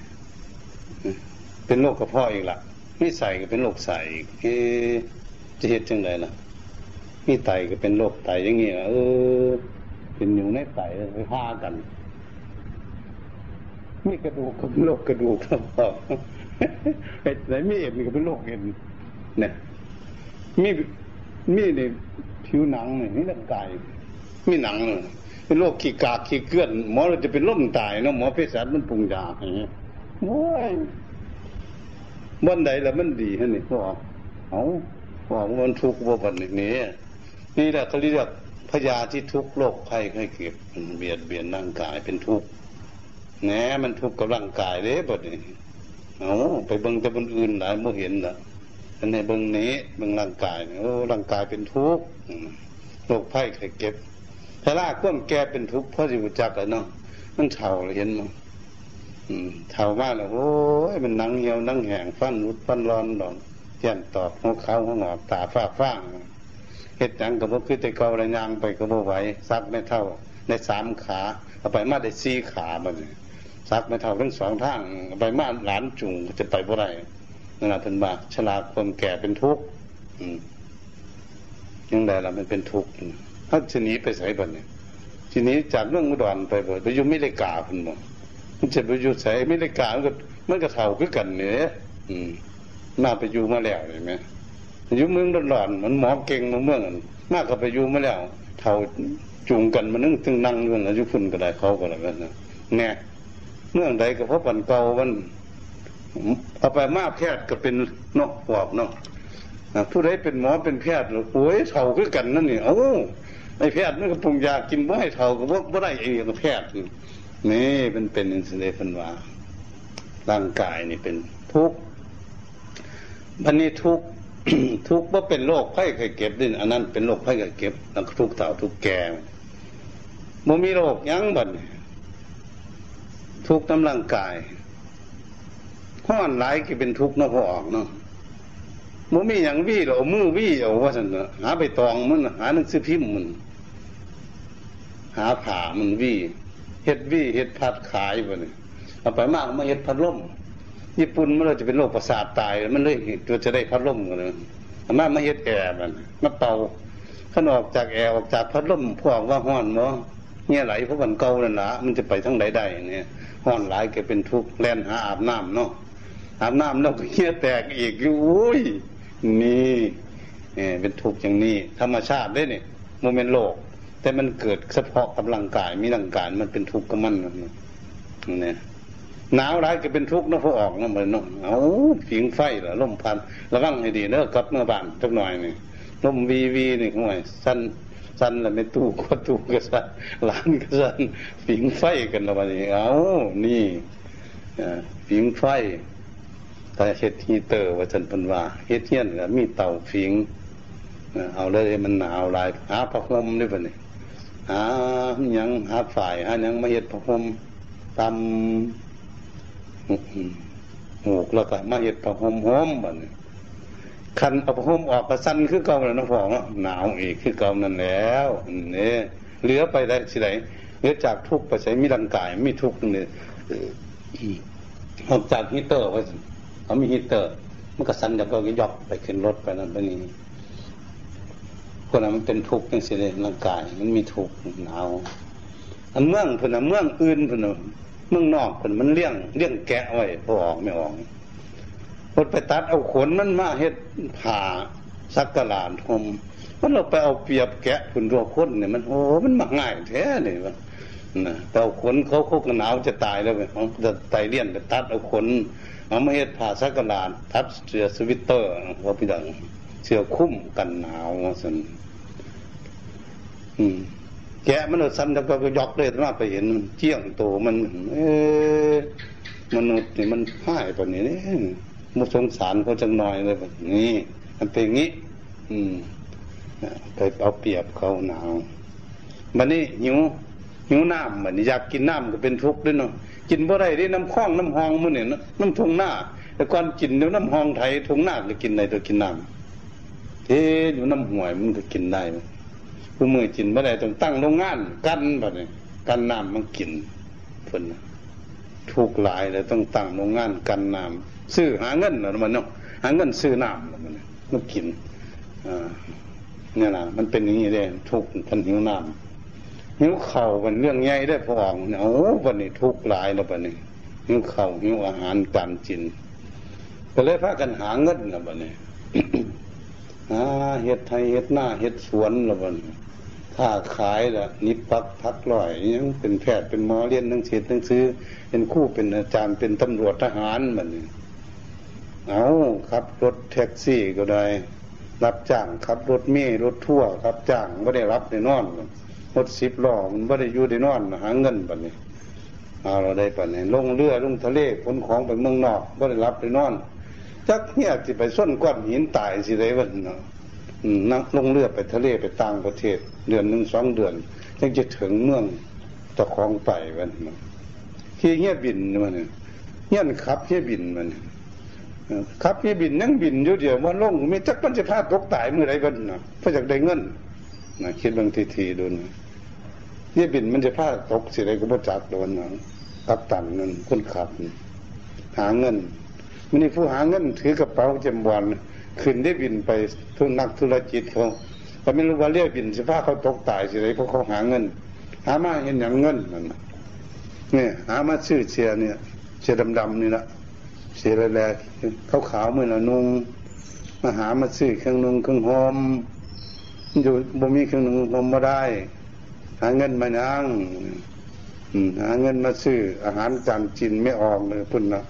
เป็นโรคกระเพาะอีกละมีใส่ก็เป็นโรคใส่เอจะเหตุจังไรล่ะมีไตก็เป็นโรคไตอย่างเงี้ยเออ เป็นอยู่ในไตไปพากันมีกระดูกก็เป็นโรคกระดูกครับพ่อไหนมีเอ็นก็เป็นโรคเอ็นเนี่ยมีมีในผิวหนังเนี่ยนี่ร่างกายมีหนังเลยเป็นโรคขี้กากขี้เกลื่อนหมอเราจะเป็นล้มตายเนาะหมอเภสัชมันปรุงยาอย่างเงี้ยโอ้ยบ้านใดแล้วมันดีฮะนี่พ่อเอาพ่อมันทุกข์บ่บันนี้นี่แหละเขาเรียก พยาที่ทุกโรคไข้ไข้เก็บเบียดเบียนร่างกายเป็นทุกข์แหนมันทุกข์กับร่างกายเลยบัดนี้เอาไปเบิ่งแต่บนอื่นหลายโมเห็นละอันในเบิ่งนี้เบิ่งร่างกายโอ้ร่างกายเป็นทุกข์โรคไข้ไข้เก็บถ้าลากก้มแก่เป็นทุกข์เพราะอยู่จักอะเนาะมันเท่าเห็นมั้งเท่ามากเลยโอ้ยมันนังเหี่ยวนังแห้งฟันรุดฟันร้อนดอนเทียนตอบหัวเขาหัวหงอกตาฟ้าฟ้าง เห็ดยังกับพวกคือแต่เการะยางไปกับพวไหวซักไม่เท่าในสามขาเอาไปมาได้สี่ขาบันซักไม่เท่าทั้งสองทางเอาไปมาหลานจุงจะไปบ่ได้นั่นแหละเป็นบาชราความแก่เป็นทุกข์ยังไงล่ะมันเป็นทุกข์ถ้าชนีไปใส่บันเนี่ยทีนี้จากเรื่องอุดรไปเบิดไปอยุ่ไม่ได้กาคุณบอมันจะไปอยู่ใส่ไม่ได้กามันก็มันก็เท่าคือกันเนี่ยอืมน่าไปอยู่มาแล้วเห็นไหม อยู่เมืองร้อนมันหมอเก่งมาเมืองมากก็ไปอยู่มาแล้วเท่าจุงกันมันนึงถึงนั่งเรื่องอายุพุ่นก็ได้เขาก็แล้วกันนะเนี่ยเมืองใดก็เพราะปันเก่ามันเอาไปมาแพทย์ก็เป็นนอกปอบเนาะผู้ใดเป็นหมอเป็นแพทย์โอ้ยเท่าคือกันนั่นนี่เอ้าไอ้แพทย์นั่นก็ปรุงยากินบ่ให้เท่าก็บ่บ่ได้เองกับแพทย์นี่เป็นเป็นอินสุลินว่าร่างกายนี่เป็นทุกข์พันนี้ทุกข์ ทุกว่าเป็นโรคไข้ไข้เก็บดินอันนั้นเป็นโรคไข้ไข้เก็บแล้วทุกเต่าทุกแก่บ่มีโรคยั้งบัดทุกน้ำร่างกายห้อนหลายก็เป็นทุกข์เนาะพอออกเนาะมันมีอย่างวี่เรามือวี่เอาว่าสันหาไปตองมันหาหนังสือพิมพ์มันหาผ่ามันวี่เห็ดวี่เห็ดพัดขายไปเนี่ยเอาไปมากมาเห็ดพัดลม ญี่ปุ่นมันเราจะเป็นโรคประสาทตายมันเลยตัวจะได้พัดลมกันเลยเอามามาเห็ดแอร์มันมาเป่าขนออกจากแอร์ออกจากพัดลมพวกว่าห้อนมั้เนี่ยไหลเพราะมันเก่านั่นละมันจะไปทั้งใดได้เนี่ยห้อนหลายแกเป็นทุกข์แล่นหาอาบน้ำเนาะอาบน้ำแล้วก็เหี้ยแตกอีกอุ้ยนี่เนี่ยเป็นทุกข์อย่างนี้ธรรมชาติได้เนี่ยโมเมนต์โลก แต่มันเกิดเฉพาะกับร่างกายมีร่างกายมันเป็นทุกข์กับมันเนี่ หนาวร้ายก็เป็นทุกข์นะพอออกนะเหมือนเนาะเอาผิงไฟเหรอลมพันระวังให้ดีเนอะกับเมื่อบานสักหน่อยนี่ลมวีวีนี่ห่วยสั้นสั้นแล้วไม่ตู้ก็ตู้ก็สั้นหลานก็สั้นผิงไฟกันละวันนี้เอานี่ผิงไฟถ้าเฮ็ดฮีเตอร์ว่าฉันเป็นว่าเฮ็ดเฮียนก็มีเตาผิงเอาเลยมันหนาวลายหาผ้าห่มด้วยปะนี่หาหยังหาฝ่ายหายังมาเฮ็ดผ้าห่มตำ หูกแล้วก็มาเฮ็ดผ้าห่มหอมบัดนี้คันเอาผ้าห่มออกกระสั้นคือเก่าแล้วนะพ่อเนาะหนาวอีกคือเก่านั่นแล้วนี่เหลือไปได้สิไหนเหลือจากทุกข์ไปใช้มีร่างกายมีทุกข์นี่ออกจากฮีเตอร์ไว้เขามีฮีเตอร์ มันก็สั่นแล้วก็ยกไปขึ้นรถไปนั่นไปนี่คนนั้นมันเป็นทุกข์ยังสิเลยร่างกาย มันมีทุกข์หนาวอันเมืองเพิ่นเมืองอื่นเพิ่น มืองนอกเพิ่นมันเลี้ยงเลี้ยงแกะไว้พอออกไม่ออกพนไปตัดเอาขนมันมาเฮ็ดผ่าสักกะลานทมมันเราไปเอาเปรียบแกะคุณรัวคนเนี่ยมันโอ้มันมาง่ายแท้เนี่ยวะนะไปเอาขนเขาเขาก็หนาวจะตายแล้วไปเขาจะไตเลี่ยนไปตัดเอาขนเอามาเฮ็ดผ่าสักกะลานทัดเสื้อสวิตเตอร์เขาพี่ดังเสื้อคุ้มกันหนาวสันอืม แกะมันสั่นแล้วก็ยกเลยมาไปเห็นมันเจียงโตมัน เออมนุษย์นี่มันพ่ายปนี้นี่มุสงสารเขาจังหน่อยเลยแบบนี้ มันเป็นงี้ อืมไปเอาเปรียบเขาหนาวมันนี่หิวหิวน้ำเหมือนอยากกินน้ำก็เป็นทุกข์ด้วยเนาะกินบ่ได้ได้น้ำคล้องน้ำหองมันเนี่ยน้ำทงหน้าแต่ก่อนกินเดี๋ยวน้ำหองไทยทงหน้าก็กินได้ตัวกินน้ำเอ๊อยู่น้ำห่วยมันก็กินได้ ผู้มือกินบ่ได้ต้องตั้งโรงงาน กันแบบนี้กันน้ำมันกินเพิ่นทุกหลายเลยต้องตั้งโรงงานกันน้ำซื้อหาเงินเนาะมันเนาะหาเงินซื้อน้ำมันมันกินอ่าเนี่ยนะมันเป็นอย่างนี้เลยทุกท่านหิวน้ำหิวเข่ามันเรื่องใหญ่ได้พอออกเนี่ยโอ้วันนี้ทุกหลายแล้ววันนี้หิวเข่าหิวอาหารการกินก็เลยพากันหาเงินแล้ววันนี้หาเห็ดไทยเห็ดหน้าเห็ดสวนแล้ววันนี้ ถ้าขายละนิบพักพักลอยยังเป็นแพทย์เป็นหมอเรียนหนังสือหนังสือเป็นคู่เป็นอาจารย์เป็นตำรวจทหารมันเอาครับรถแท็กซี่ก็ได้ รับจ้างขับรถเมล์รถทั่วรับจ้างไม่ได้รับในนอนรถสิบล้อมันไม่ได้อยู่ในนอนหาเงินปันนี้เอาเราได้ปันนี้ลงเรือลงทะเลขนของไปเมืองนอกไม่ได้รับในนอนจักเนี่ยจะไปส้นก้อนหินตายสิได้วันเนาะ นั่งลงเรือไปทะเลไปต่างประเทศ เดือนหนึ่งสองเดือนยังจะถึงเมืองตะคองไปวันขี่เฮียบินมันเนี่ยเฮียนขับเฮียบินมันครับพี่บินนั่งบินอยู่เดียวมันลงมีจักมันจะพลาดตกตายเมื่อไรกันนะเพราะอยากได้เงินนะคิดบางทีทีดูนะนี่บินมันจะพลาดตกสิไรก็บ่จักโดนนะตับตันเงินคนขับ หาเงินมันนี่ผู้หาเงินถือกระเป๋าจำวัน ขึ้นได้บินไปทุนนักธุรกิจเขาแต่ไม่รู้ว่าเรียกบินสิผ้าเขาตกตายสิไรเพราะเขาหาเงิน หามาเห็นอย่างเงินนั่นเนี่ยหามาชื่อเชียเนี่ยเชียดำๆนี่ละเสียแรกเขาขาวเมื่อละนุ่งมาหามาซื้อเครื่องนุ่งเครื่องหอมอยู่บ่มีเครื่องนุ่งหอมมาได้ หาเงินมานั่งหาเงินมาซื้ออาหารจานจินไม่ออกเลยพุ่นนะ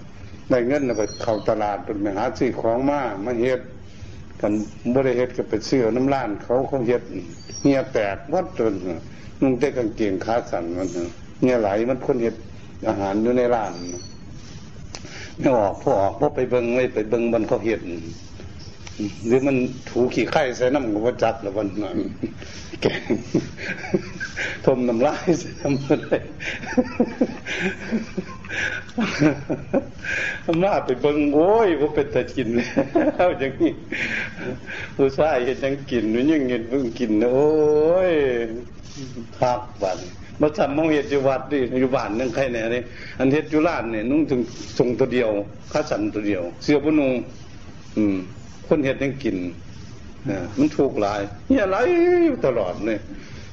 ได้เงินแล้วก็เข้าตลาดเป็นไปหาซื้อของมามาเฮ็ด กันบริเฮ็ดก็ไปซื้อน้ำล้านเขาเขาเฮ็ดเงียแตกวัดจนนุ่งแต่กางเกงขาสั่นมันเงียไหลมันคนเฮ็ดอาหารอยู่ในร้านไม่ออกพอออกพอไปเบิงไม่ไปเบิงบนเขาเห็นหรือมันถูขี่ไข่ใส่น้ำกับว่าจัดหรือวันนั้นแกงทมน้ำลายใส่น้ำอะไร มาไปเบิงโอ้ยว่าเป็นต่กินแล้วอย่างนี้ผู้ชายยังกินนู่นยังเงินเพิ่งกินโอ้ยครับบันมาทำมองเหตุจุวัดดิอยู่บ้านนั่งใครเนี่ยนี่อันเทศจุลานเนี่ยนุ่งถึงส่งตัวเดียวข้าสันตัวเดียว เสื้อพนุงอืม คนเหตุยังกินอ่ามันถูกหลายเนี่ยไรตลอดเนี่ย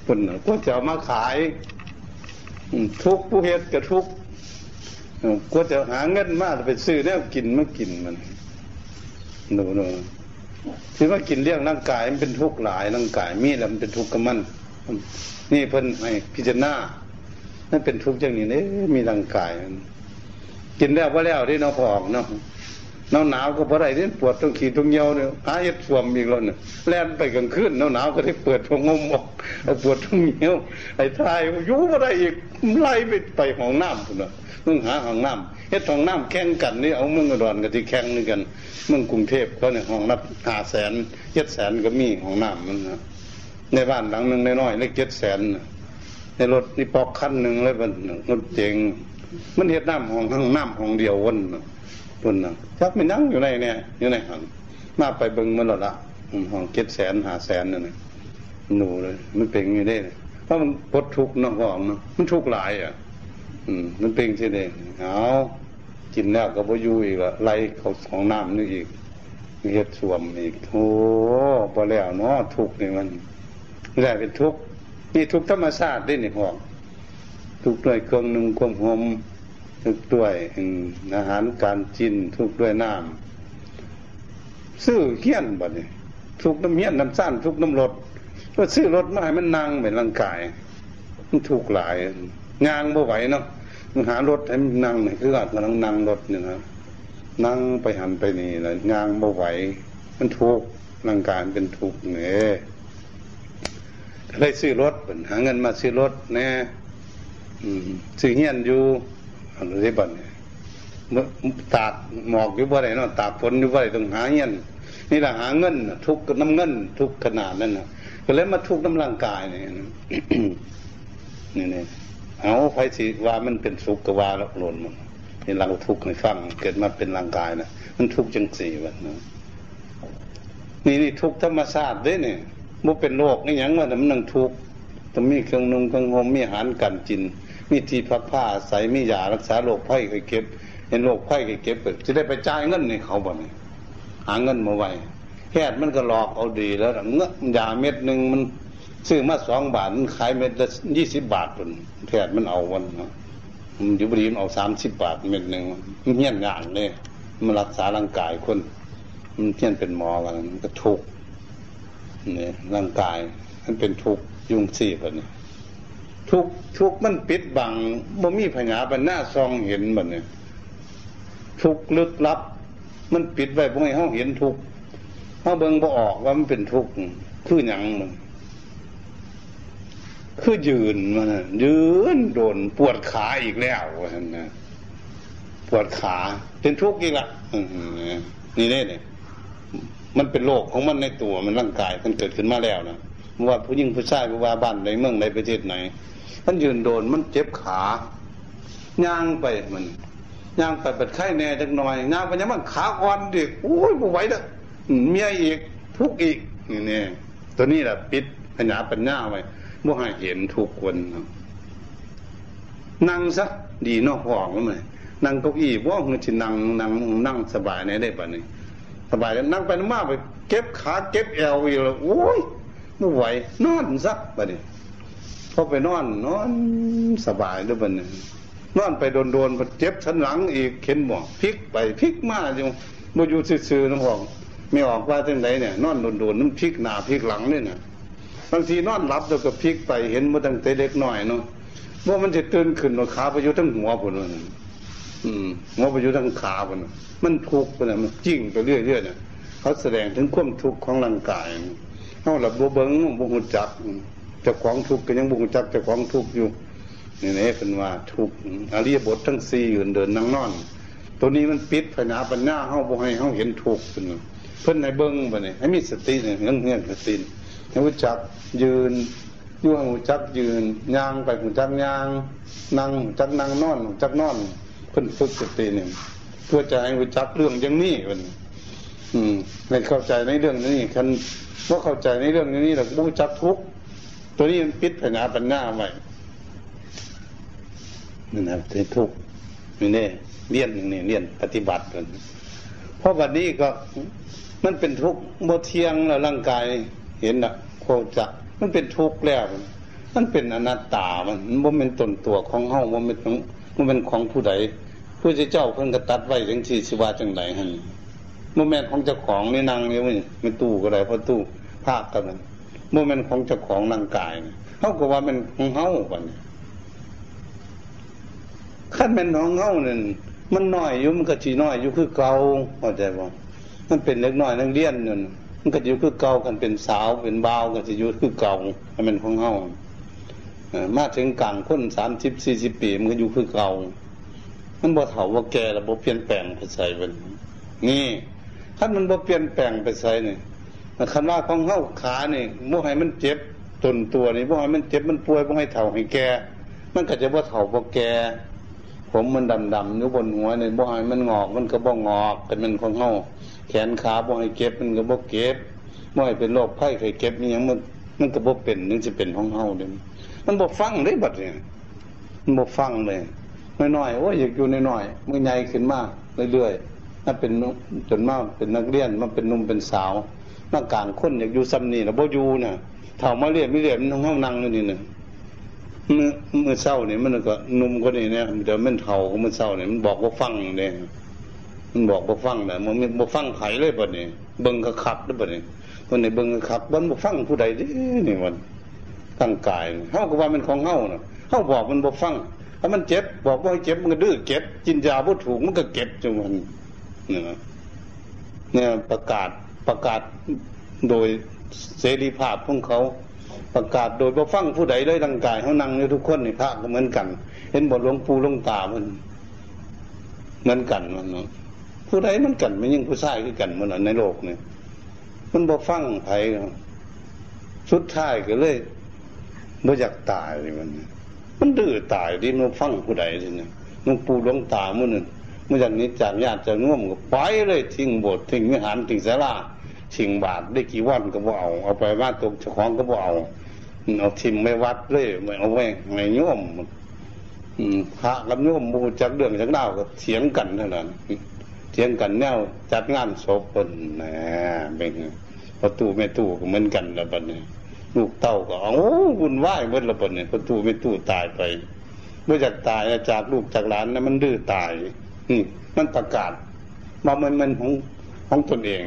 คนก็จะมาขายทุกผู้เหตุกับทุก ก็จะหาเงินมากไปซื้อแล้วกินมากินมันหนูหนูที่ว่ากินเลี้ยงร่างกายมันเป็นทุกข์หลายร่างกายมีแล้วมันเป็นทุกข์กับมัน นี่เพิ่นให้พิจารณานั่นเป็นทุกข์อย่างนี้เนี่ยมีร่างกายกินแล้วว่าแล้วที่น้องพองเนาะหนาวหนาวก็เพราะอะไรที่ปวดตรงขีดตรงเยียวเนี่ยหาเอ็ดสวมอีกแล้วเนี่ยแล่นไปกลางคืนหนาวหนาวก็ได้เปิดพงมออกปวดตรงเยียวไอ้ทายยุ่งอะไรอีกไล่ไปไปห้องน้ำคุณเนาะ มึงหาห้องน้ำเฮ็ดห้องน้ำแข่งกันนี่เอามึงกระดอนกับที่แข่งนี่กันมึงกรุงเทพเขาเนี่ยห้องนับห้าแสนเจ็ดแสนก็มีห้องน้ำมันนะในบ้านหลังหนึ่งน้อยๆเล็กเจ็ดแสนในรถนี่ปอกคันหนึ่งเลยมันรถเจ๋งมันเห็ดน้ำของข้างน้ำของเดียววนปุ่นนะจักไม่นั่งอยู่ในเนี่ยอยู่ในหันมาไปเบิ่งมันหลดละห้องเจ็ดแสนหาแสนนั่นหนูเลย มันเป็นอย่างนี้ได้เพราะมันปดทุกข์นาะห้องเนาะมันทุกข์หลายอะ อืม มันเป็นใช่ไหมเอากินแล้วก็บ่อยู่อีกละไล่เขาของน้ำนี่อีกเฮ็ดสวมอีกโอ้พอแล้วเนาะทุกข์นี่มันไม่ได้เป็นทุกข์นี่ทุกธรรมชาติได้ในห้องทุกข์ด้วยเครื่องนุ่งความหอมทุกข์ด้วยอาหารการกินทุกข์ด้วยน้ำซื้อเฮี้ยนบ่เนี่ยทุกน้ำเฮี้ยนน้ำสั้นทุกน้ำรถก็ซื้อรถมาให้มันนั่งเหมือนร่างกาย มันถูกหลาย งางบ่ไหวเนาะมันหารถให้มันนั่งเนี่ยคืออาจกำลังนั่งรถเนี่ยนะนั่งไปหันไปนี่เลยงางบ่ไหว มันทุกร่างกายเป็นทุกเนี่ยเลยซื้อรถหาเงินมาซื้อรถแน่ซื้อเงี้ยนอยู่อะไรบ้างเนี่ยตากหมอกอยู่บ่ไรเนาะตากฝนอยู่บ่ไรต้องหาเงี้ยนนี่แหละหาเงินทุกน้ำเงิน ทุกขนาดนั่นนะก็เลยมาทุกน้ำร่างกายเนี่ยนี่เนี่ย เอาไฟสีว่ามันเป็นสุขกว่าแล้วหล่นมันนี่เราทุกข์ในฟังเกิดมาเป็นร่างกายนะมันทุกข์จังสี่วันนะนี่นี่ทุกธรรมชาติด้วยเนี่ยมันเป็นโรคนี่ยังว่ามันนั่งทุกข์ต้องมีเครื่องนุ่งเครื่องห่มมีอาหารกันจิน มีที่พักผ้าใส่มียารักษาโรคไข้ไข้เก็บเห็นโรคไข้ไข้เก็บจะได้ไปจ่ายเงินในเขาบ่เนี่ยหาเงินมาไว้แพทย์มันก็หลอกเอาดีแล้วเงื้อยาเม็ดหนึ่งมัน ซื้อมาสองบาทมันขายเม็ดละยี่สิบบาทคนแพทย์มันเอาวันเนอยู่บดีมันเอาสามสิบบาทเม็ดหนึ่งมันเงี้ยงานเลยมันรักษาร่างกายคน มันเที่ยนเป็นหมอกันมันก็ทุกเนี่ยร่างกายมันเป็นทุกยุงสี่แบบนี้ทุกทุกมันปิดบังบ่มีพญาบันหน้าซองเห็นบบนี้ทุกลึกลับ มันปิดไว้บ่ให้เขาเห็นทุกเขาเบิ่งบ่ออกว่ามันเป็นทุกข์คือหยังมัน คือยืนมันยืนโดนปวดขาอีกแล้วนะปวดขาเป็นทุกข์อีกละนี่เนี่ยเนี่ยมันเป็นโรคของมันในตัวมันร่างกายมันเกิดขึ้นมาแล้วนะว่าผู้หญิงผู้ชายว่าบ้านในเมืองในประเทศไหน มันยืนโดนมันเจ็บขาย่างไปมันย่างไปเปิดไข้แน่จักหน่อยย่างไปยังมันขาอ่อนดิโอ้ยไม่ไหวเด้อเมียอีกทุกข์อีกนี่เนี่ยตัวนี้แหละปิดพญาปัญญาไว้ บ่ให้เห็นทุกคนนั่งซะดีนอกห้องเลยนั่งเก้าอี้ว่าเงินจะนั่งนั่งนั่งสบายในได้ปะนี่สบายแล้วนั่งไปนั่งมาไป เก็บขาเก็บเอวอีกแล้วโอ้ยไม่ไหวนอนซักปะนี่พอไปนอนนอนสบายด้วยปะนี่นอนไปโดนโดนเจ็บชั้นหลังอีกเข็นหมอกพลิกไปพลิกมาอยู่มาอยู่ซื่อๆน้องห้องไม่ออกว่าจังไหนเนี่ย นอนโดนโดนน้ำพลิกหน้าพลิกหลังเนี่ย บางทีนอนหลับแล้วก็พลิกไปเห็นมาตั้งแต่เล็กหน่อยเนาะว่ามันจะตื่นขึ้นขาไปอยู่ทั้งหัวผลเลยหัวไปอยู่ทั้งขาผลมันทุกข์นะมันจิ้งไปเรื่อยๆเนี่ยเขาแสดงถึงความทุกข์ของร่างกายเขาหลับบัวเบิ้งบุหุจักจะของทุกข์ก็ยังบุหุจักจะของทุกข์อยู่นี่นี่เป็นว่าทุกข์อริยบททั้งสี่ยืนเดินนั่งนอน ตัวนี้มันปิดผนาปัญญาเขาบุให้เขาเห็นทุกข์เป็นเพิ่นในเบิ้งไปเนี่ยให้มีสติเนี่ยเรื่องเงี้ยสติ หูจักยืนยู่หูจักยืนย่างไปหูจักย่างนั่งจักนั่งนอนจักนอนเพิ่นฝึกสติเนี่ยเพื่อจะให้หูจักเรื่องอย่างนี้มันอืมไม่เข้าใจในเรื่องนี้คันว่าเข้าใจในเรื่องนี้เรารู้จักทุกตัวนี้มันปิดผนาปัญญาไว้นั่นนะเป็นทุกนี่เนี่ยเรียนอย่างนี้เรียนปฏิบัติกันเพราะวันนี้ก็มันเป็นทุกข์โมเทียงแล้วร่างกาย เห็นนะโคจะมันเป็นทุกข์แล้ว มันเป็นอนัตตามันมันเป็นตนตัวของเฮามันเป็นของมันเป็นของผู้ใดผู้เจ้าเพิ่นก็ตัดไว้จังที่สิว่าจังไดหั่นโมเมนต์ของเจ้าของนี่นั่งนี่มันมันตู้ก็ได้เพราะตู้ภาคกันมันโมเมนต์ของเจ้าของร่างกายเฮาก็ว่ามันของเฮาบัดนี้ขั้นเป็นของเฮานั่นมันน้อยอยู่มันก็สิน้อยอยู่คือเก่าเข้าใจบ่มันเป็นเล็กน้อยนักเรียนนั่น มันก็อยู่คือเก่ากันเป็นสาวเป็นบ่าวก็จะอยู่คือเก่ามันเป็นของเฮามาถึงกลางคนสามสิบสี่สิบปีมันก็อยู่คือเก่ามันบ่เถ่าว่าแก่แล้วบ่เปลี่ยนแปลงไปใส่เป็นนี่ถ้ามันบ่เปลี่ยนแปลงไปใส่เนี่ยคันว่าของเฮาขาเนี่ยบ่ให้มันเจ็บตนตัวนี่บ่ให้มันเจ็บมันป่วยบ่ให้เถ่าให้แก่มันก็จะบ่เถ่าบ่แก่ผมมันดำๆอยู่บนหัวเนี่ยบ่ให้มันงอกมันก็บ่งอกเป็นมันของเฮา แขนขาบ่ให้เก็บมันก็บ่เก็บบ่ให้เป็นโรคไข้ไข้เก็บนี่ยังมันมันก็บ่เป็นนึงจะเป็นของเฮาเด้มันบ่ฟังได้บัดเนี่ยมันบ่ฟังเลยน้อยๆโอ้ยอยากอยู่น้อยๆมือใหญ่ขึ้นมาเรื่อยๆนั่นเป็นจนมากเป็นนักเรียนมันเป็นนุ่มเป็นสาวนักกลางคนอยากอยู่ซ้ำนี่แล้วบ่อยู่น่ะเฒ่ามาเรียนไม่เรียนมันห้องนั่งอยู่นี่น่ะมือมือเศร้าเนี่ยมันก็นุ่มก็นี่เนี่ยเดี๋ยวมันเฒ่าก็มันเศร้าเนี่ยมันบอกว่าฟังเนี่ย มันบอกว่ฟังนะมันบ่ฟังไผเลยบัดนี้เบิ่งก็ขับด้วยบัดนี้คนไหนเบิ่งก็ขับบ่บ่ฟังผู้ใดด้นี่มันตั้งกายเฮาก็ว่ามันของเฮาน่ะเฮาบอกมันบ่ฟังถ้ามันเจ็บบอกว่าให้เจ็บมันก็ดื้อเก็บกินยาบ่ถูกมันก็เก็บจังมันเนี่ยเนี่ยประกาศประกาศโดยเสรีภาพของเขาประกาศโดยบ่ฟังผู้ใดเลยร่างกายเขานั่งอยู่ทุกคนในพระก็เหมือนกัน เห็นบทหลวงปู่หลวงตามันเหมือนกันมันเนาะ ผู้ใดมันกันไม่ยิ่งผู้ชายคือกันมันในโลกเนี่ยมันบ่ฟังไผสุดท้ายก็เลยบ่อยากตายเลยมัน มันดื้อตายดิมันฟังผู้ใดสิเนี่ยหลวงปู่หลวงตามื่อนึงเมื่อจากนี้จากญาติจะง่วมก็ไปเลยทิ้งบสถ์ทิ้งวิหารทิ้งศาลาชิงบาทได้กี่วันก็บ่เอาเอาไปว่าตกเจ้าของก็บ่เอาเอาทิมไม่วัดเลยไม่เอาไว้ไม่โยมพระกับโยมบูจักเรื่องจักเล่าก็เถียงกันเท่านั้น เถียงกันแนวจัดงานศพคนนะเป็นประตูไม่ตู้ก็เหมือนกันล้วบัดนี้ลูกเต้าก็เอาวุ่นวายเมื่อละบัดนี้ประตูไม่ตู้ตายไปเมื่อจากตายจากลูกจากหลานนะมันดื้อตายนี่มันประกาศว่ามันมันของของตนเอง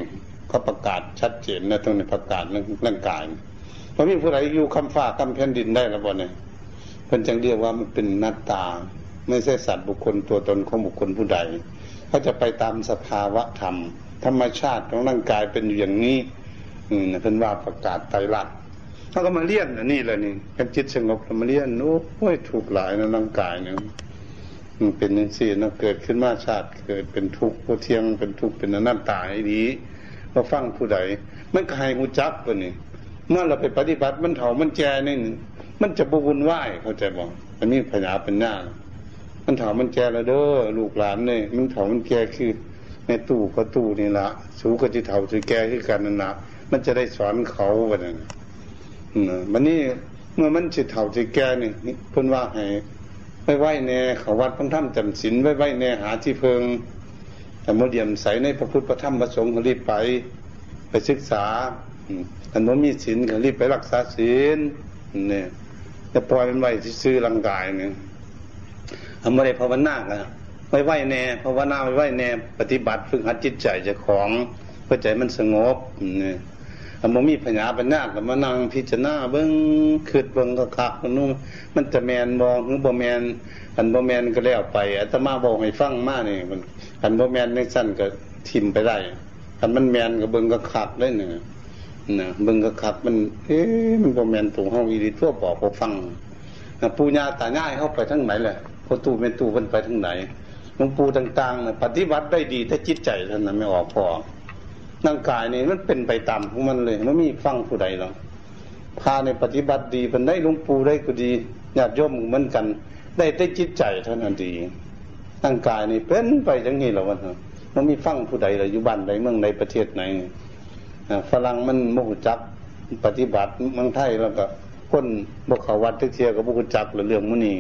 เขาประกาศชัดเจนนะตรงนี้ประกาศเรื่องร่างกายพอมีผู้ใดอยู่คำฟ้าคำแผ่นดินได้ล้วบ่เนี่ยเพิ่นจังเรียกว่ามันเป็นหน้าตา ไม่ใช่สัตว์บุคคลตัวตนของบุคคลผู้ใด เขาจะไปตามสภาวะธรรม ธรรมชาติของร่างกายเป็นอยู่อย่างนี้อืมเพิ่นว่าประกาศไตรลักษณ์เขาก็มาเลี้ยนนี่แหละนี่กันจิตสงบมาเลี้ยนโอ้ยถูกหลายนะร่างกายเนี่ยมันเป็นอย่างสี่นะเกิดขึ้นมาชาติเกิดเป็นทุกข์เที่ยงเป็นทุกข์เป็นอนัตตาให้ดีมาฟังผู้ใดมันใครหูจักกว่านี่เมื่อเราไปปฏิบัติมันเถามันแจนี่มันจะบวุ่นวายเข้าใจบอกอันนี้พญาเป็นหน้า มันเถามันแจแล้วเด้อลูกหลานเนี่ยมันเถามันแกคือในตู้ก็ตู้นี่ละสูก็จะเถาจะแกคือกันนั่นละมันจะได้สอนเขาวันนั้นมันนี่เมื่อมันจะเถาจะแกนี่เพิ่นว่าให้ไว้ไว้แน่เขาวัดพังถ้ำจำศีลไว้ไว้แน่หาที่เพิงแต่โมเดียมใสในพระพุทธพระธรรมพระสงฆ์ก็รีบไป ไปศึกษาอันโมมีศีลก็รีบไปรักษาศีลเนี่ยจะปล่อยมันไว้ที่ซื้อร่างกายเนี่ย ทำอะไรภาวนากันไว้ไว้แน่ภาวนาไว้ไว้แน่ปฏิบัติฝึกหัดจิตใจจะของเพื่อใจมันสงบเนี่ยอันโมมีพญาปัญญากับมานั่งพิจารณาเบิ้งคืดเบิ้งก็คักนนู่นมันจะแมนบองหรือบ่แมนอันบ่แมนก็แล้วไปอาตมาบอกให้ฟังมาเนี่ยมันอันบ่แมนในสั้นก็ทิมไปได้อันมันแมนก็เบิ่งก็ขับได้เนี่ยนะเบิ่งก็ขับมัน เอ๊ะมันบ่แมนตรงห้องอีดีทั่วบอกพอฟังปูญาตาง่ายเข้าไปทั้งไหนแหละ พอตู้เป็นตู้มันไปทั้งไหนหลวงปู่ต่างๆนะปฏิบัติได้ดีถ้าจิตใจท่านนั้นไม่ออกพอร่างกายนี่มันเป็นไปตามของมันเลยมันมีฟังผู้ใดหรอกพาในปฏิบัติดีเป็นได้หลวงปู่ได้ก็ดีญาติโยมเหมือนกัน ได้ได้จิตใจเท่านั้นดีร่างกายนี่เป็นไปอย่างนี้หรอวะมันมีฟังผู้ใดเลยอยู่บ้านใดเมืองใดประเทศไหนฝรั่งมันโมหุจักปฏิบัติเมืองไทยแล้วก็คนบกเขาวัดที่เทียกับบุกจักหรือเรื่องมุนี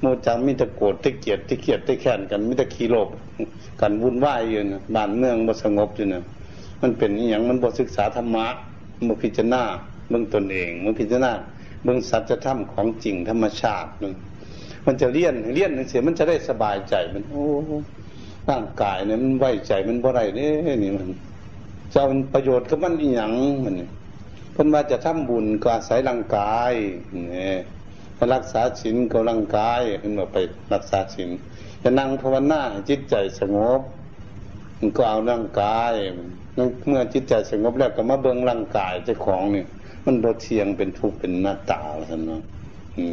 โมจักมิตรโกรธที่เกียดที่เกียดที่แค้นกันมิตรขีโลกกันวุ่นวายอยู่นะบ้านเมืองบ่สงบอยู่นะมันเป็นอย่างมันบทศึกษาธรรมะมันพิจารณาเบื้องตนเองมันพิจารณาเบื้องสัจธรรมของจริงธรรมชาตินึงมันจะเลี่ยนเลี่ยนเสียมันจะได้สบายใจมัน โอ้ร่างกายเนี่ยมันไว้ใจมันบ่ไรเนี่ยนี่มันจะเป็นประโยชน์กับมันอีหยังมันเพิ่นว่าจะทำบุญก็อาศัยร่างกายเนี่ย รักษาศีลก็ร่างกายเพิ่นบอกไปรักษาศีลจะนั่งภาวนาจิตใจสงบ มันก็เอาร่างกายเมื่อจิตใจสงบแล้วก็มาเบิ่งร่างกายเจ้าของเนี่ยมันโดเทียงเป็นทุกข์เป็นหน้าตาท่านเนาะ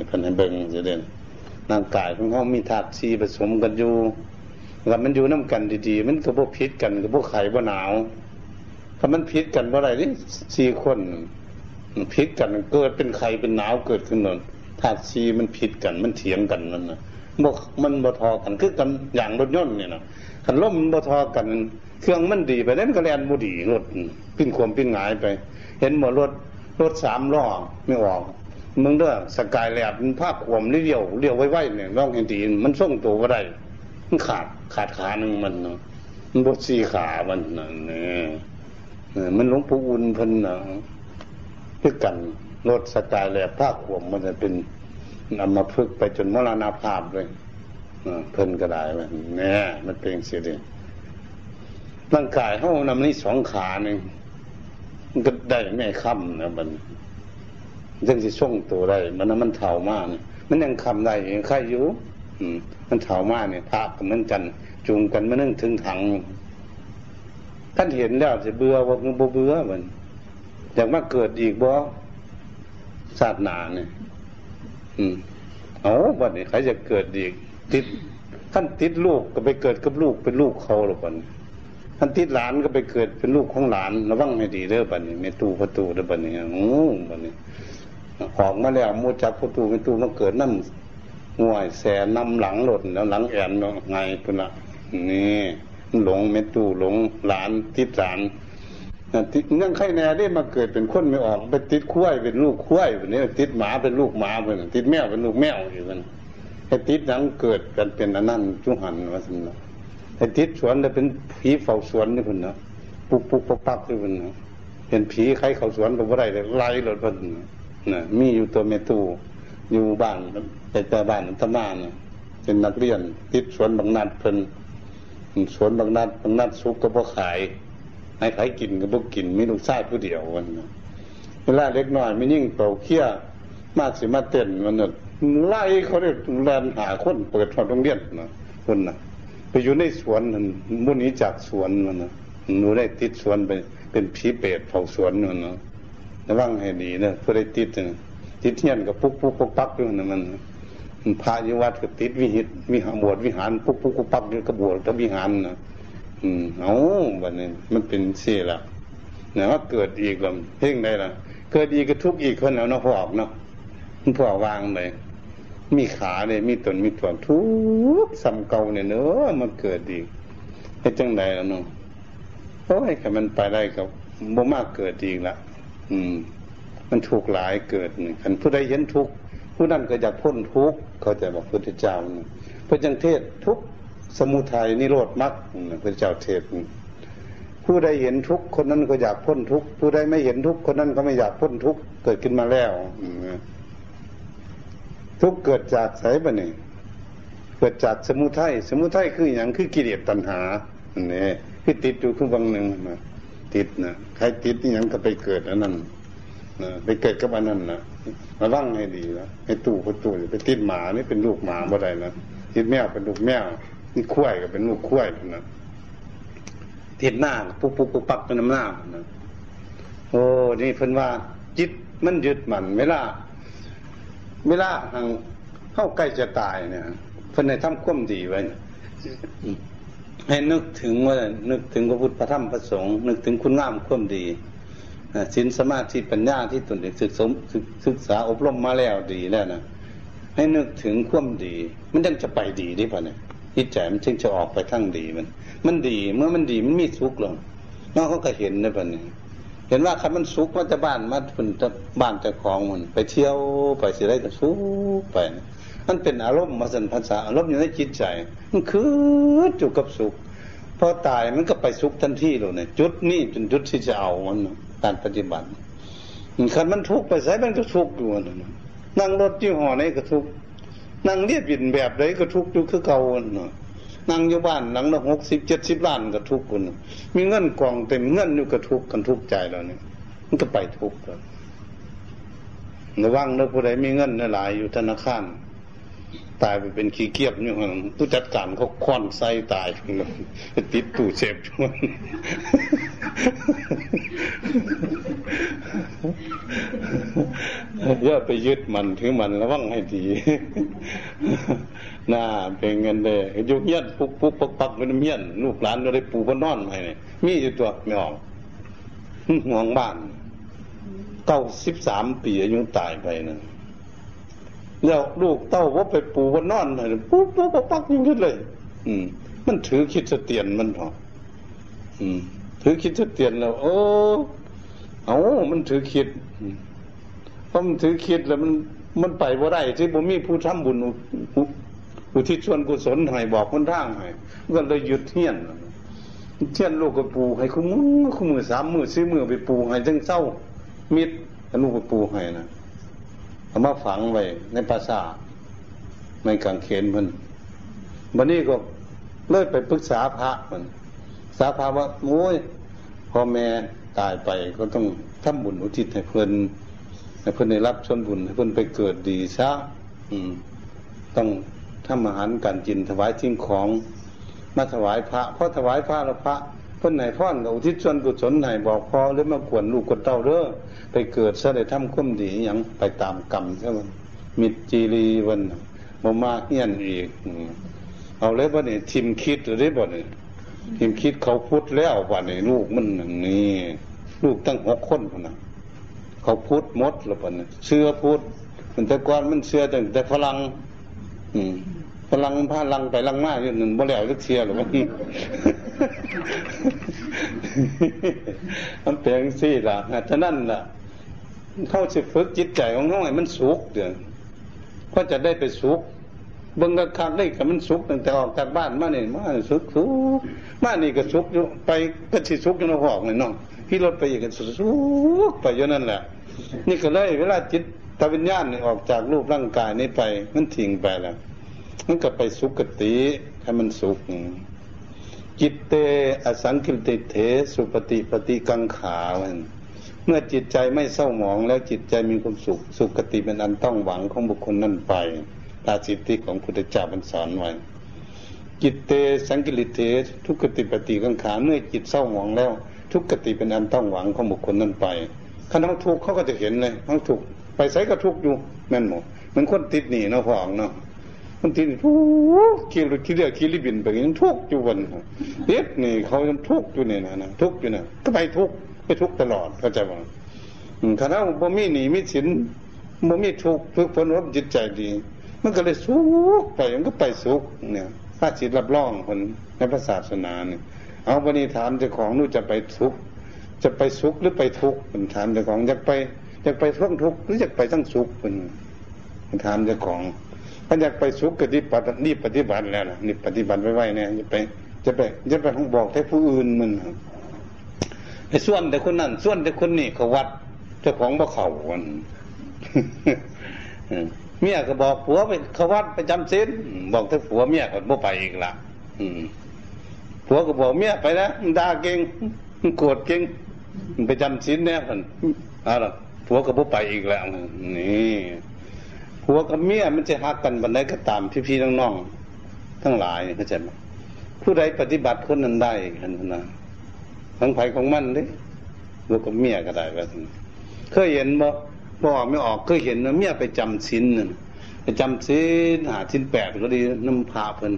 พิ่นให้เบิ่งจะเด่นร่างกายของเขามีธาตุสีผสมกันอยู่แล้วมันอยู่น้ากันดีๆ มันก็บ่พิษกันก็บ่ไข่บ่หนาวถ้ามันพิษกันเมื่อไรนี่สี่คนพิษกันเกิดเป็นไข่เป็นหนาวเกิดขึ้นนั่น ธาตุสีมันพิษกันมันเถียงกันนั่นนะบกมันบ่ทอกันคือกันอย่างรถยนต์เนี่ยนะขันล่มมันบ่ทอกัน เครื่องมันดีไปนั้นก็แลนบุดีรถปิ้นขวมปิ้นหงายไป เห็นหมดรถรถสามล้อไม่ออกมึงเด้อสกายแลบมันภาพขวมเลี้ยวเลี้ยวไว้ๆเนี่ยร่องเห็นดีมันส่งตัวก็ได้มันขาดขาดขาหนึ่งมันเนาะมันบดสีขามันนะเนี่ยมันหลวงปู่อุ่นพันนะด้วยกัน รถสกายแลบภาพขวมมันจะเป็นนำมาพึกไปจนมรณาภาพเลยเพิ่นก็ได้มันเนี่มันเป็นเสียดีร่างกายเขานำนี่สองขาหนึ่งมันก็ได้ไม่ค่ำนะมันยังจะส่งตัวได้มันนั้นมันเท่ามากมันยังคำได้ยังใครอยู่มมันเท่ามากเนี่ยภาพเหมือนกันจูงกันมานึ่งถึงถังท่านเห็นแล้วจะเบื่อว่ามันเบื่อมันอยากมาเกิดอีกบ่ ศาสนาเนี่ยอืมเอาวันนี้ใครจะเกิดอีกติดท่านติดลูกก็ไปเกิดกับลูกเป็นลูกเขาหรอกวันท่านติดหลานก็ไปเกิดเป็นลูกของหลานระวังให้ดีเด้อบัดนี้ในตู้ประตูเด้อบัดนี้โอ้บัดนี้หอกมาแล้วมูจับประตูเป็นตู้มาเกิดน้ำห่วยแสนำหลังหล่นแล้วหลังแอนเนาะไงพุ่นละนี่หลงเมตู้หลงหลานติดหลาน ติดเนื่องไข่แน่ได้มาเกิดเป็นคนไม่ออกไปติดคุ้ยเป็นลูกคุ้ยแบบนี้ติดหมาเป็นลูกหมาเป็นติดแมวเป็นลูกแมวอยู่กันไอ้ติดนั้นเกิดกันเป็นอนั่นจุหันว่าสินะไอ้ติดสวนเลยเป็นผีเฝ้าสวนนี่พุ่นนะปุกปุกปักปักนี่พุ่นนะเป็นผีใครเขาสวนก็บ่ได้เลยไล่หลดพุ่นนะมีอยู่ตัวเมตูอยู่บ้านแต่แต่บ้านธรรมานี่ยเป็นนักเรียน ติดสวนบางนัดเพิ่นสวนบางนัดบางนัดซุกก็บ่ขาย ให้ใครกินก็บ่กินมีลูกชายผู้เดียววันนะเวลาเล็กน้อยไม่ยิ่งเป่าเขี้ยมากสิมาเต้นมันน่ะไล่เขาได้แลนหาคนเปิดทอดโรงเรียนนะคนนะไปอยู่ในสวนนั่นมุ่นี้จากสวนมันนะหนูได้ติดสวนไปเป็นผีเปรตเผาสวนมันนะระวังให้ดีนะเพื่อได้ติดนะติดเทียนกับปุ๊กปุ๊กปุ๊กปักด้วยนะมันพระยุวัดก็ติดวิหิตวิหารบวชวิหารปุ๊กปุ๊กปุ๊กปักอยู่กับบวชกับวิหารนะ อืมเอาวันนี้มันเป็นเสียละเนี่ยว่าเกิดอีกแล้วเพ่งได้ละเกิดอีกก็ทุกอีกคนแล้วเนาะพอกเนาะมันพอวางเลยมีขาเลยมีตนมีตัวทุกสำเก่าเนี่ยเนอะมันเกิดอีกให้จังใดแล้วเนาะโอ้ยแค่มันไปได้กับบ่มากเกิดอีกละอืม มันถูกหลายเกิดหนึ่งคันผู้ใดเห็นทุกผู้นั้นก็อยากพ้นทุกเขาจะบอกพุทธเจ้าพระจังเทศทุก สมุทัยนิโรธมรรคพระเจ้าเทศผู้ใดเห็นทุกคนนั้นก็อยากพ้นทุกผู้ใดไม่เห็นทุกคนนั้นก็ไม่อยากพ้นทุกเกิดขึ้นมาแล้วทุกเกิดจากไสบะนี่เกิดจากสมุทัยสมุทัยคืออย่างคือกิเลสตัณหาเนี่ยคือติดอยู่คือบางหนึ่งนะติดนะใครติดนี่ยังก็ไปเกิดอันนั้นนะไปเกิดกับอันนั้นนะระวังให้ดีนะให้ตู้ประตูไปติดหมานี่เป็นลูกหมาบ่ได้นะติดแมวเป็นลูกแมว นี่คุ้ยก็เป็นลูกคุ้ยนะติดหน้าปุ๊บปุ๊บปุ๊บปักเป็นน้ำหน้านะโอ้นี่เพิ่นว่า จิตมันยึดมันเวลาเวลาทางเข้าใกล้จะตายเนี่ยเพิ่นในทำควมดีไว้ให้นึกถึงว่านึกถึงพระพุทธพระธรรมพระสงฆ์นึกถึงคุณงามควมดีสินสมาธิปัญญาที่ตนเองศึกษาศึกษาอบรมมาแล้วดีแล้วนะให้นึกถึงควมดี มันยังจะไปดีได้ปะเนี่ย จิตใจมันจึงจะออกไปทั้งดีมัน มันดีเมื่อมันดีมันมีสุขลงน้องเขาก็เห็นได้ปะเนี่ยเห็นว่าคันมันสุกมาจะบ้านมาเป็นบ้านจะของมัน ไปเที่ยวไปสิได้ก็สุกไป มันเป็นอารมณ์มาสันภาษาอารมณ์อยู่ในจิตใจ มันคือจุกับสุขพอตายมันก็ไปสุขทันทีเลยเนี่ยจุดนี้เป็นจุดที่จะเอามันการปฏิบัติคันมันทุกไปใส่มันก็ทุกอยู่นั่งรถยี่ห้อไหนก็ทุก นั่งเรียบยินแบบไรก็ทุกอยู่คือเก่าเนาะนั่งอยู่บ้านหลังละหกสิบเจ็ดสิบล้านก็ทุกคนมีเงินกองเต็มเงินอยู่ก็ทุกกันทุกใจแล้วเนี่ยมันก็ไปทุกข์แล้วระวังเนอผู้ใดมีเงินหลายอยู่ธนาคาร ตายไปเป็นขี้เกียจอยู่างผู้จัดการเขาควันไส้ตายติดตู้เสพชวนอย่าไปยึดมันถือมันระวังให้ดีน่าเป็นเงินเลยยุกเยียนปุกปุกปักปักเป็นเมียนลูกหลานเราได้ปูบนนอนไปเนี่ยมีอยู่ตัวไม่ออกห่วงบ้านเก้าสิบสามปีอายุตายไปน่ะ แล้วลูกเต้าว่าไปปูบนนอนเลยปุ๊บปุ๊บปักยิ่งขึ้นเลย อืม มันถือคิดเสตียนมันหรออืม ถือคิดจะเตียนแล้วโอ้เอามันถือคิดเพราะมันถือคิดแล้วมันมันไปว่าได้ที่บ่มีผู้ทำบุญอุทิศชวนกุศลให้บอกคนทางให้ก็เลยหยุดเทียนเทียนลูกกับปูให้คุ้มือคุ้มือสามมือสี่มือไปปูให้จังเศร้ามิดลูกกับปูให้นะ เอามาฝังไว้ในภาษาในกางเขนมันวันนี้ก็เลิกไปปรึกษาพระมันสาภาว่าโอ้ยพ่อแม่ตายไปก็ต้องทำบุญอุทิศให้เพื่อนให้เพื่อนได้รับชนบุญให้เพื่อนไปเกิดดีซะอืม ต้องทำอาหารการกินถวายทิ้งของมาถวายพระเพราะถวายพระแล้วพระ เพื่อนไหนพ่อนกับอุทิศส่วนกุศลไหนบอกพอหรือมากวนลูกกวนเต้าเด้อไปเกิดซะได้ทำคุ้มดีอย่างไปตามกรรมใช่ไหมมิดจีรีวันมามาเฮียนอีก เอาเลยบ่เนี่ยทิมคิดหรือบ่เนี่ยทิมคิดเขาพุทธแล้วบ่เนี่ยลูกมันนี่ลูกตั้งหกคนพนะเขาพุทธมดแล้วบ่เนี่ยเชื่อพุทธมันแต่ก่อนมันเชื่อแต่แต่พลังอืม พลังพลังไปลังมากอยู่หนึ่งบ่แล้วจะเชียร์หรือว่ามันเปลี่ยนสิล่ะฉะนั้นล่ะเข้าสิฝึกจิตใจของน้องให้มันสุขเดี๋ยวก็จะได้ไปสุขเบิ่งกระคักได้กับมันสุขตั้งแต่ออกจากบ้านมาเนี่ยมาสุขสุขมานี่ก็สุขอยู่ไปก็สิสุขอยู่ในหอกเลยน้องพี่รถไปอีกก็สุขไปอยู่นั่นแหละ นี่ก็เลยเวลาจิตตวิญญาณนี่ออกจากรูปร่างกายนี้ไป มันทิ้งไปแล้ว มันก็ไปสุขติให้มันสุขจิตเตอสังคิติเถสุปฏิปฏิกังขาเมื่อจิตใจไม่เศร้าหมองแล้วจิตใจมีความสุข สุขติเป็นอันต้องหวังของบุคคลนั่นไปตาสิทธิของพุทธเจ้าบรรสอนไว้จิตเตสังกิริเททุกติปฏิกังขาเมื่อจิตเศร้าหมองแล้ว ทุกติเป็นอันต้องหวังของบุคคลนั้นไปถ้าเขาทุกเขาก็จะเห็นเลยเขาทุกไปใส่ก็ทุกอยู่แม่นหมดมันคนติดหนีเนาะพ่องเนาะ มันติดทุกขี่รถขี่เรือขี่ลิบินไปยังทุกอยู่วันเด็ดนี่เขายังทุกอยู่เนี่ยนะทุกอยู่เนี่ยก็ไปทุกไปทุกตลอดเข้าใจบ่ถ้าเราบ่มีหนีมีสินบ่มีทุกฝึกฝนรบจิตใจดี มันก็เลยสุกไปมันก็ไปสุกเนี่ยพระจิตรับรองคนในพระศาสนาเนี่ยเอาวันนี้ถามเจ้าของนู่จะไปทุกจะไปสุขหรือไปทุกข์เป็นถามเจ้าของอยากไปอยากไปท่องทุกข์หรืออยากไปทั้งสุขเป็นถามเจ้าของ ถ้าอยากไปสุขก็ที่ปฏินี่ปฏิบัติแล้วนะนี่ปฏิบัติไว้ๆเนี่ยจะไป จะไปจะไปท้องบอกให้ผู้อื่นมันไปส่วนแต่คนนั้นส่วนแต่คนนี้เขาวัดเจ้าของบ่เขาวันเมียก็บอกผัวไปเขาวัดไปจำศีลบอกถ้าผัวเมียก็บ่ไปอีกละผัวก็บอกเมียไปนะด่าเก่งโกรธเก่งไปจำศีลแน่คนเอาละผัวก็บ่ไปอีกแล้วนี่ ผัวกับเมียมันจะหักกันบันไดก็ตามพี่ๆน้องๆทั้งหลายเข้าใจไหมผู้ใดปฏิบัติคนนั้นได้กันนะทั้งไผของมันเด้ลูกกับเมียก็ได้แบบเคยเห็นบ่บอกไม่ออกเคยเห็นนะเมียไปจำศีลนั่นไปจำศีลหาศีลแปดก็ดีน้ำพาเพิ่น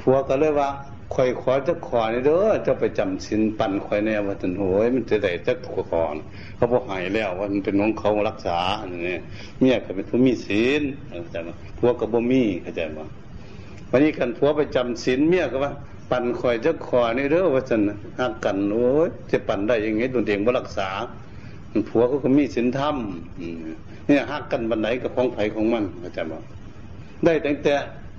ผัวก็เลยว่า คอยขอจะขอนี่เด้อจะไปจำศีลปั่นคอยแน่ว่าถึงโอ้ยมันจะได้จะขอก่อนเขาบอกหายแล้วว่ามันเป็นของเขารักษาเนี่ยเมียก็เป็นผู้มีศีลเข้าใจไหมผัวก็บ่มีเข้าใจไหมวันนี้กันผัวไปจำศีลเมียก็ว่า ปั่นคอยจะขอนี่เด้อว่าจันหักกันโอ้ยจะปั่นได้ยังไงตัวเองบ่รักษาผัวก็มีศีลธรรมเนี่ยหักกันบันไดกับของไผ่ของมันเข้าใจไหมได้ตั้งแต่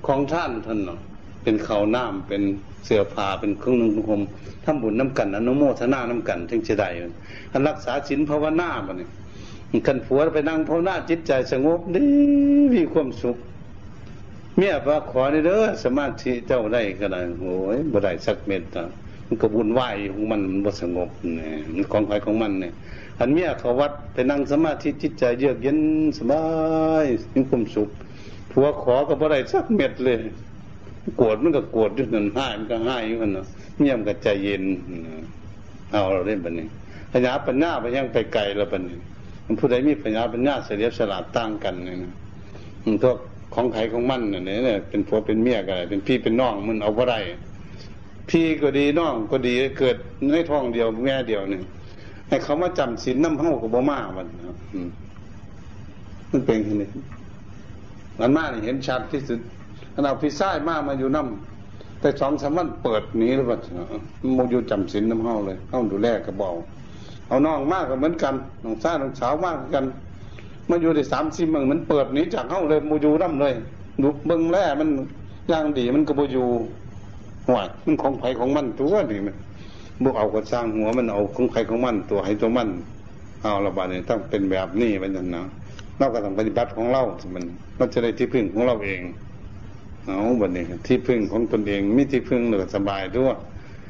ของท่านท่านเนาะ เป็นเขาน้ำเป็นเสื้อผ้าเป็นเครื่องนุ่งห่มทำบุญน้ำกันอนุโมทนาน้ำกันถึงจะได้คันรักษาศีลภาวนาบ่เนี่ยคันผัวไปนั่งภาวนาจิตใจสงบดีมีความสุขเมียว่าขอในเด้อสมาธิเจ้าได้ก็ได้โอ้ยบ่ได้สักเม็ดมันก็บุญไหวของมันมันบ่สงบเนี่ยมันของใครของมันเนี่ยอันเมียเขาวัดไปนั่งสมาธิจิตใจเยือกเย็นสบายมีความสุขผัวขอก็บ่ได้สักเม็ดเลย โกรธมันก็โกรธอยู่นั่นห้มันก็ห้อยู่นั่นเนาะเงียบก็ใจเย็นเอาเราเล่นแบบนี้ปัญญาปัญญาไปยังไปไกลแล้วแบบนี้มันผู้ใดมีปัญญาปัญญาเสียสละตั้งกันเนี่ยนะมันก็ของไขของมันเนี่ยเป็นผัวเป็นเมียกันเป็นพี่เป็นน้องมันเอาอะไรพี่ก็ดีน้องก็ดีเกิดในท้องเดียวแม่เดียวหนึ่งให้เขามาจำศีลน้ำเ้ากับบ่มามันมันเป็นอย่างนี้มันมากเห็นชัดที่สุด ขณะพี่ไส้มากมาอยู่น้ำแต่สองสามวันเปิดหนีหรือเปล่าโมอยู่จำศีลน้ำเฮาเลยเฮาดูแลกระเบาเอาน้องมากก็เหมือนกันน้องชายน้องสาวมากกัน มาอยู่ได้สามสิบมึงมันเปิดหนีจากเฮาเลยโมอยู่ร่ำเลยดูเบิ่งแล่มันย่างดีมันก็โมอยู่ห่วยมันของไผของมันตัวนี่มันบวกเอาก็สร้างหัวมันเอาของไผของมันตัวให้ตัวมันเอาละบาดนี้ต้องเป็นแบบนี้มันนั่นนะเราก็ต้องปฏิบัติของเรา มันเราจะได้ที่พึ่งของเราเอง เอาบัดนี้ที่พึ่งของตนเองไมีที่พึ่งเหลือสบายด้วย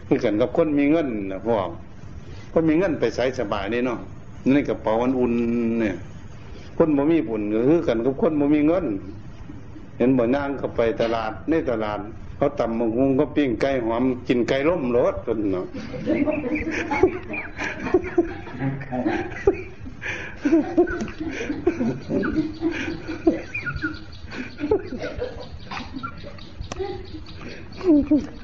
คือกันกับคนมีเงินนะพวกคนมีเงินไปใช้สบายนี่เนาะในกระเป๋ามันอุ่นเนี่ยคนบ่มีบุญก็คือกันกับคนบ่มีเงิน เห็นบ่นางก็ไปตลาดในตลาดเขาตำมังคุงก็ปิ้งไก่หอมกินไก่ล้มรสจนเนาะ 你看看。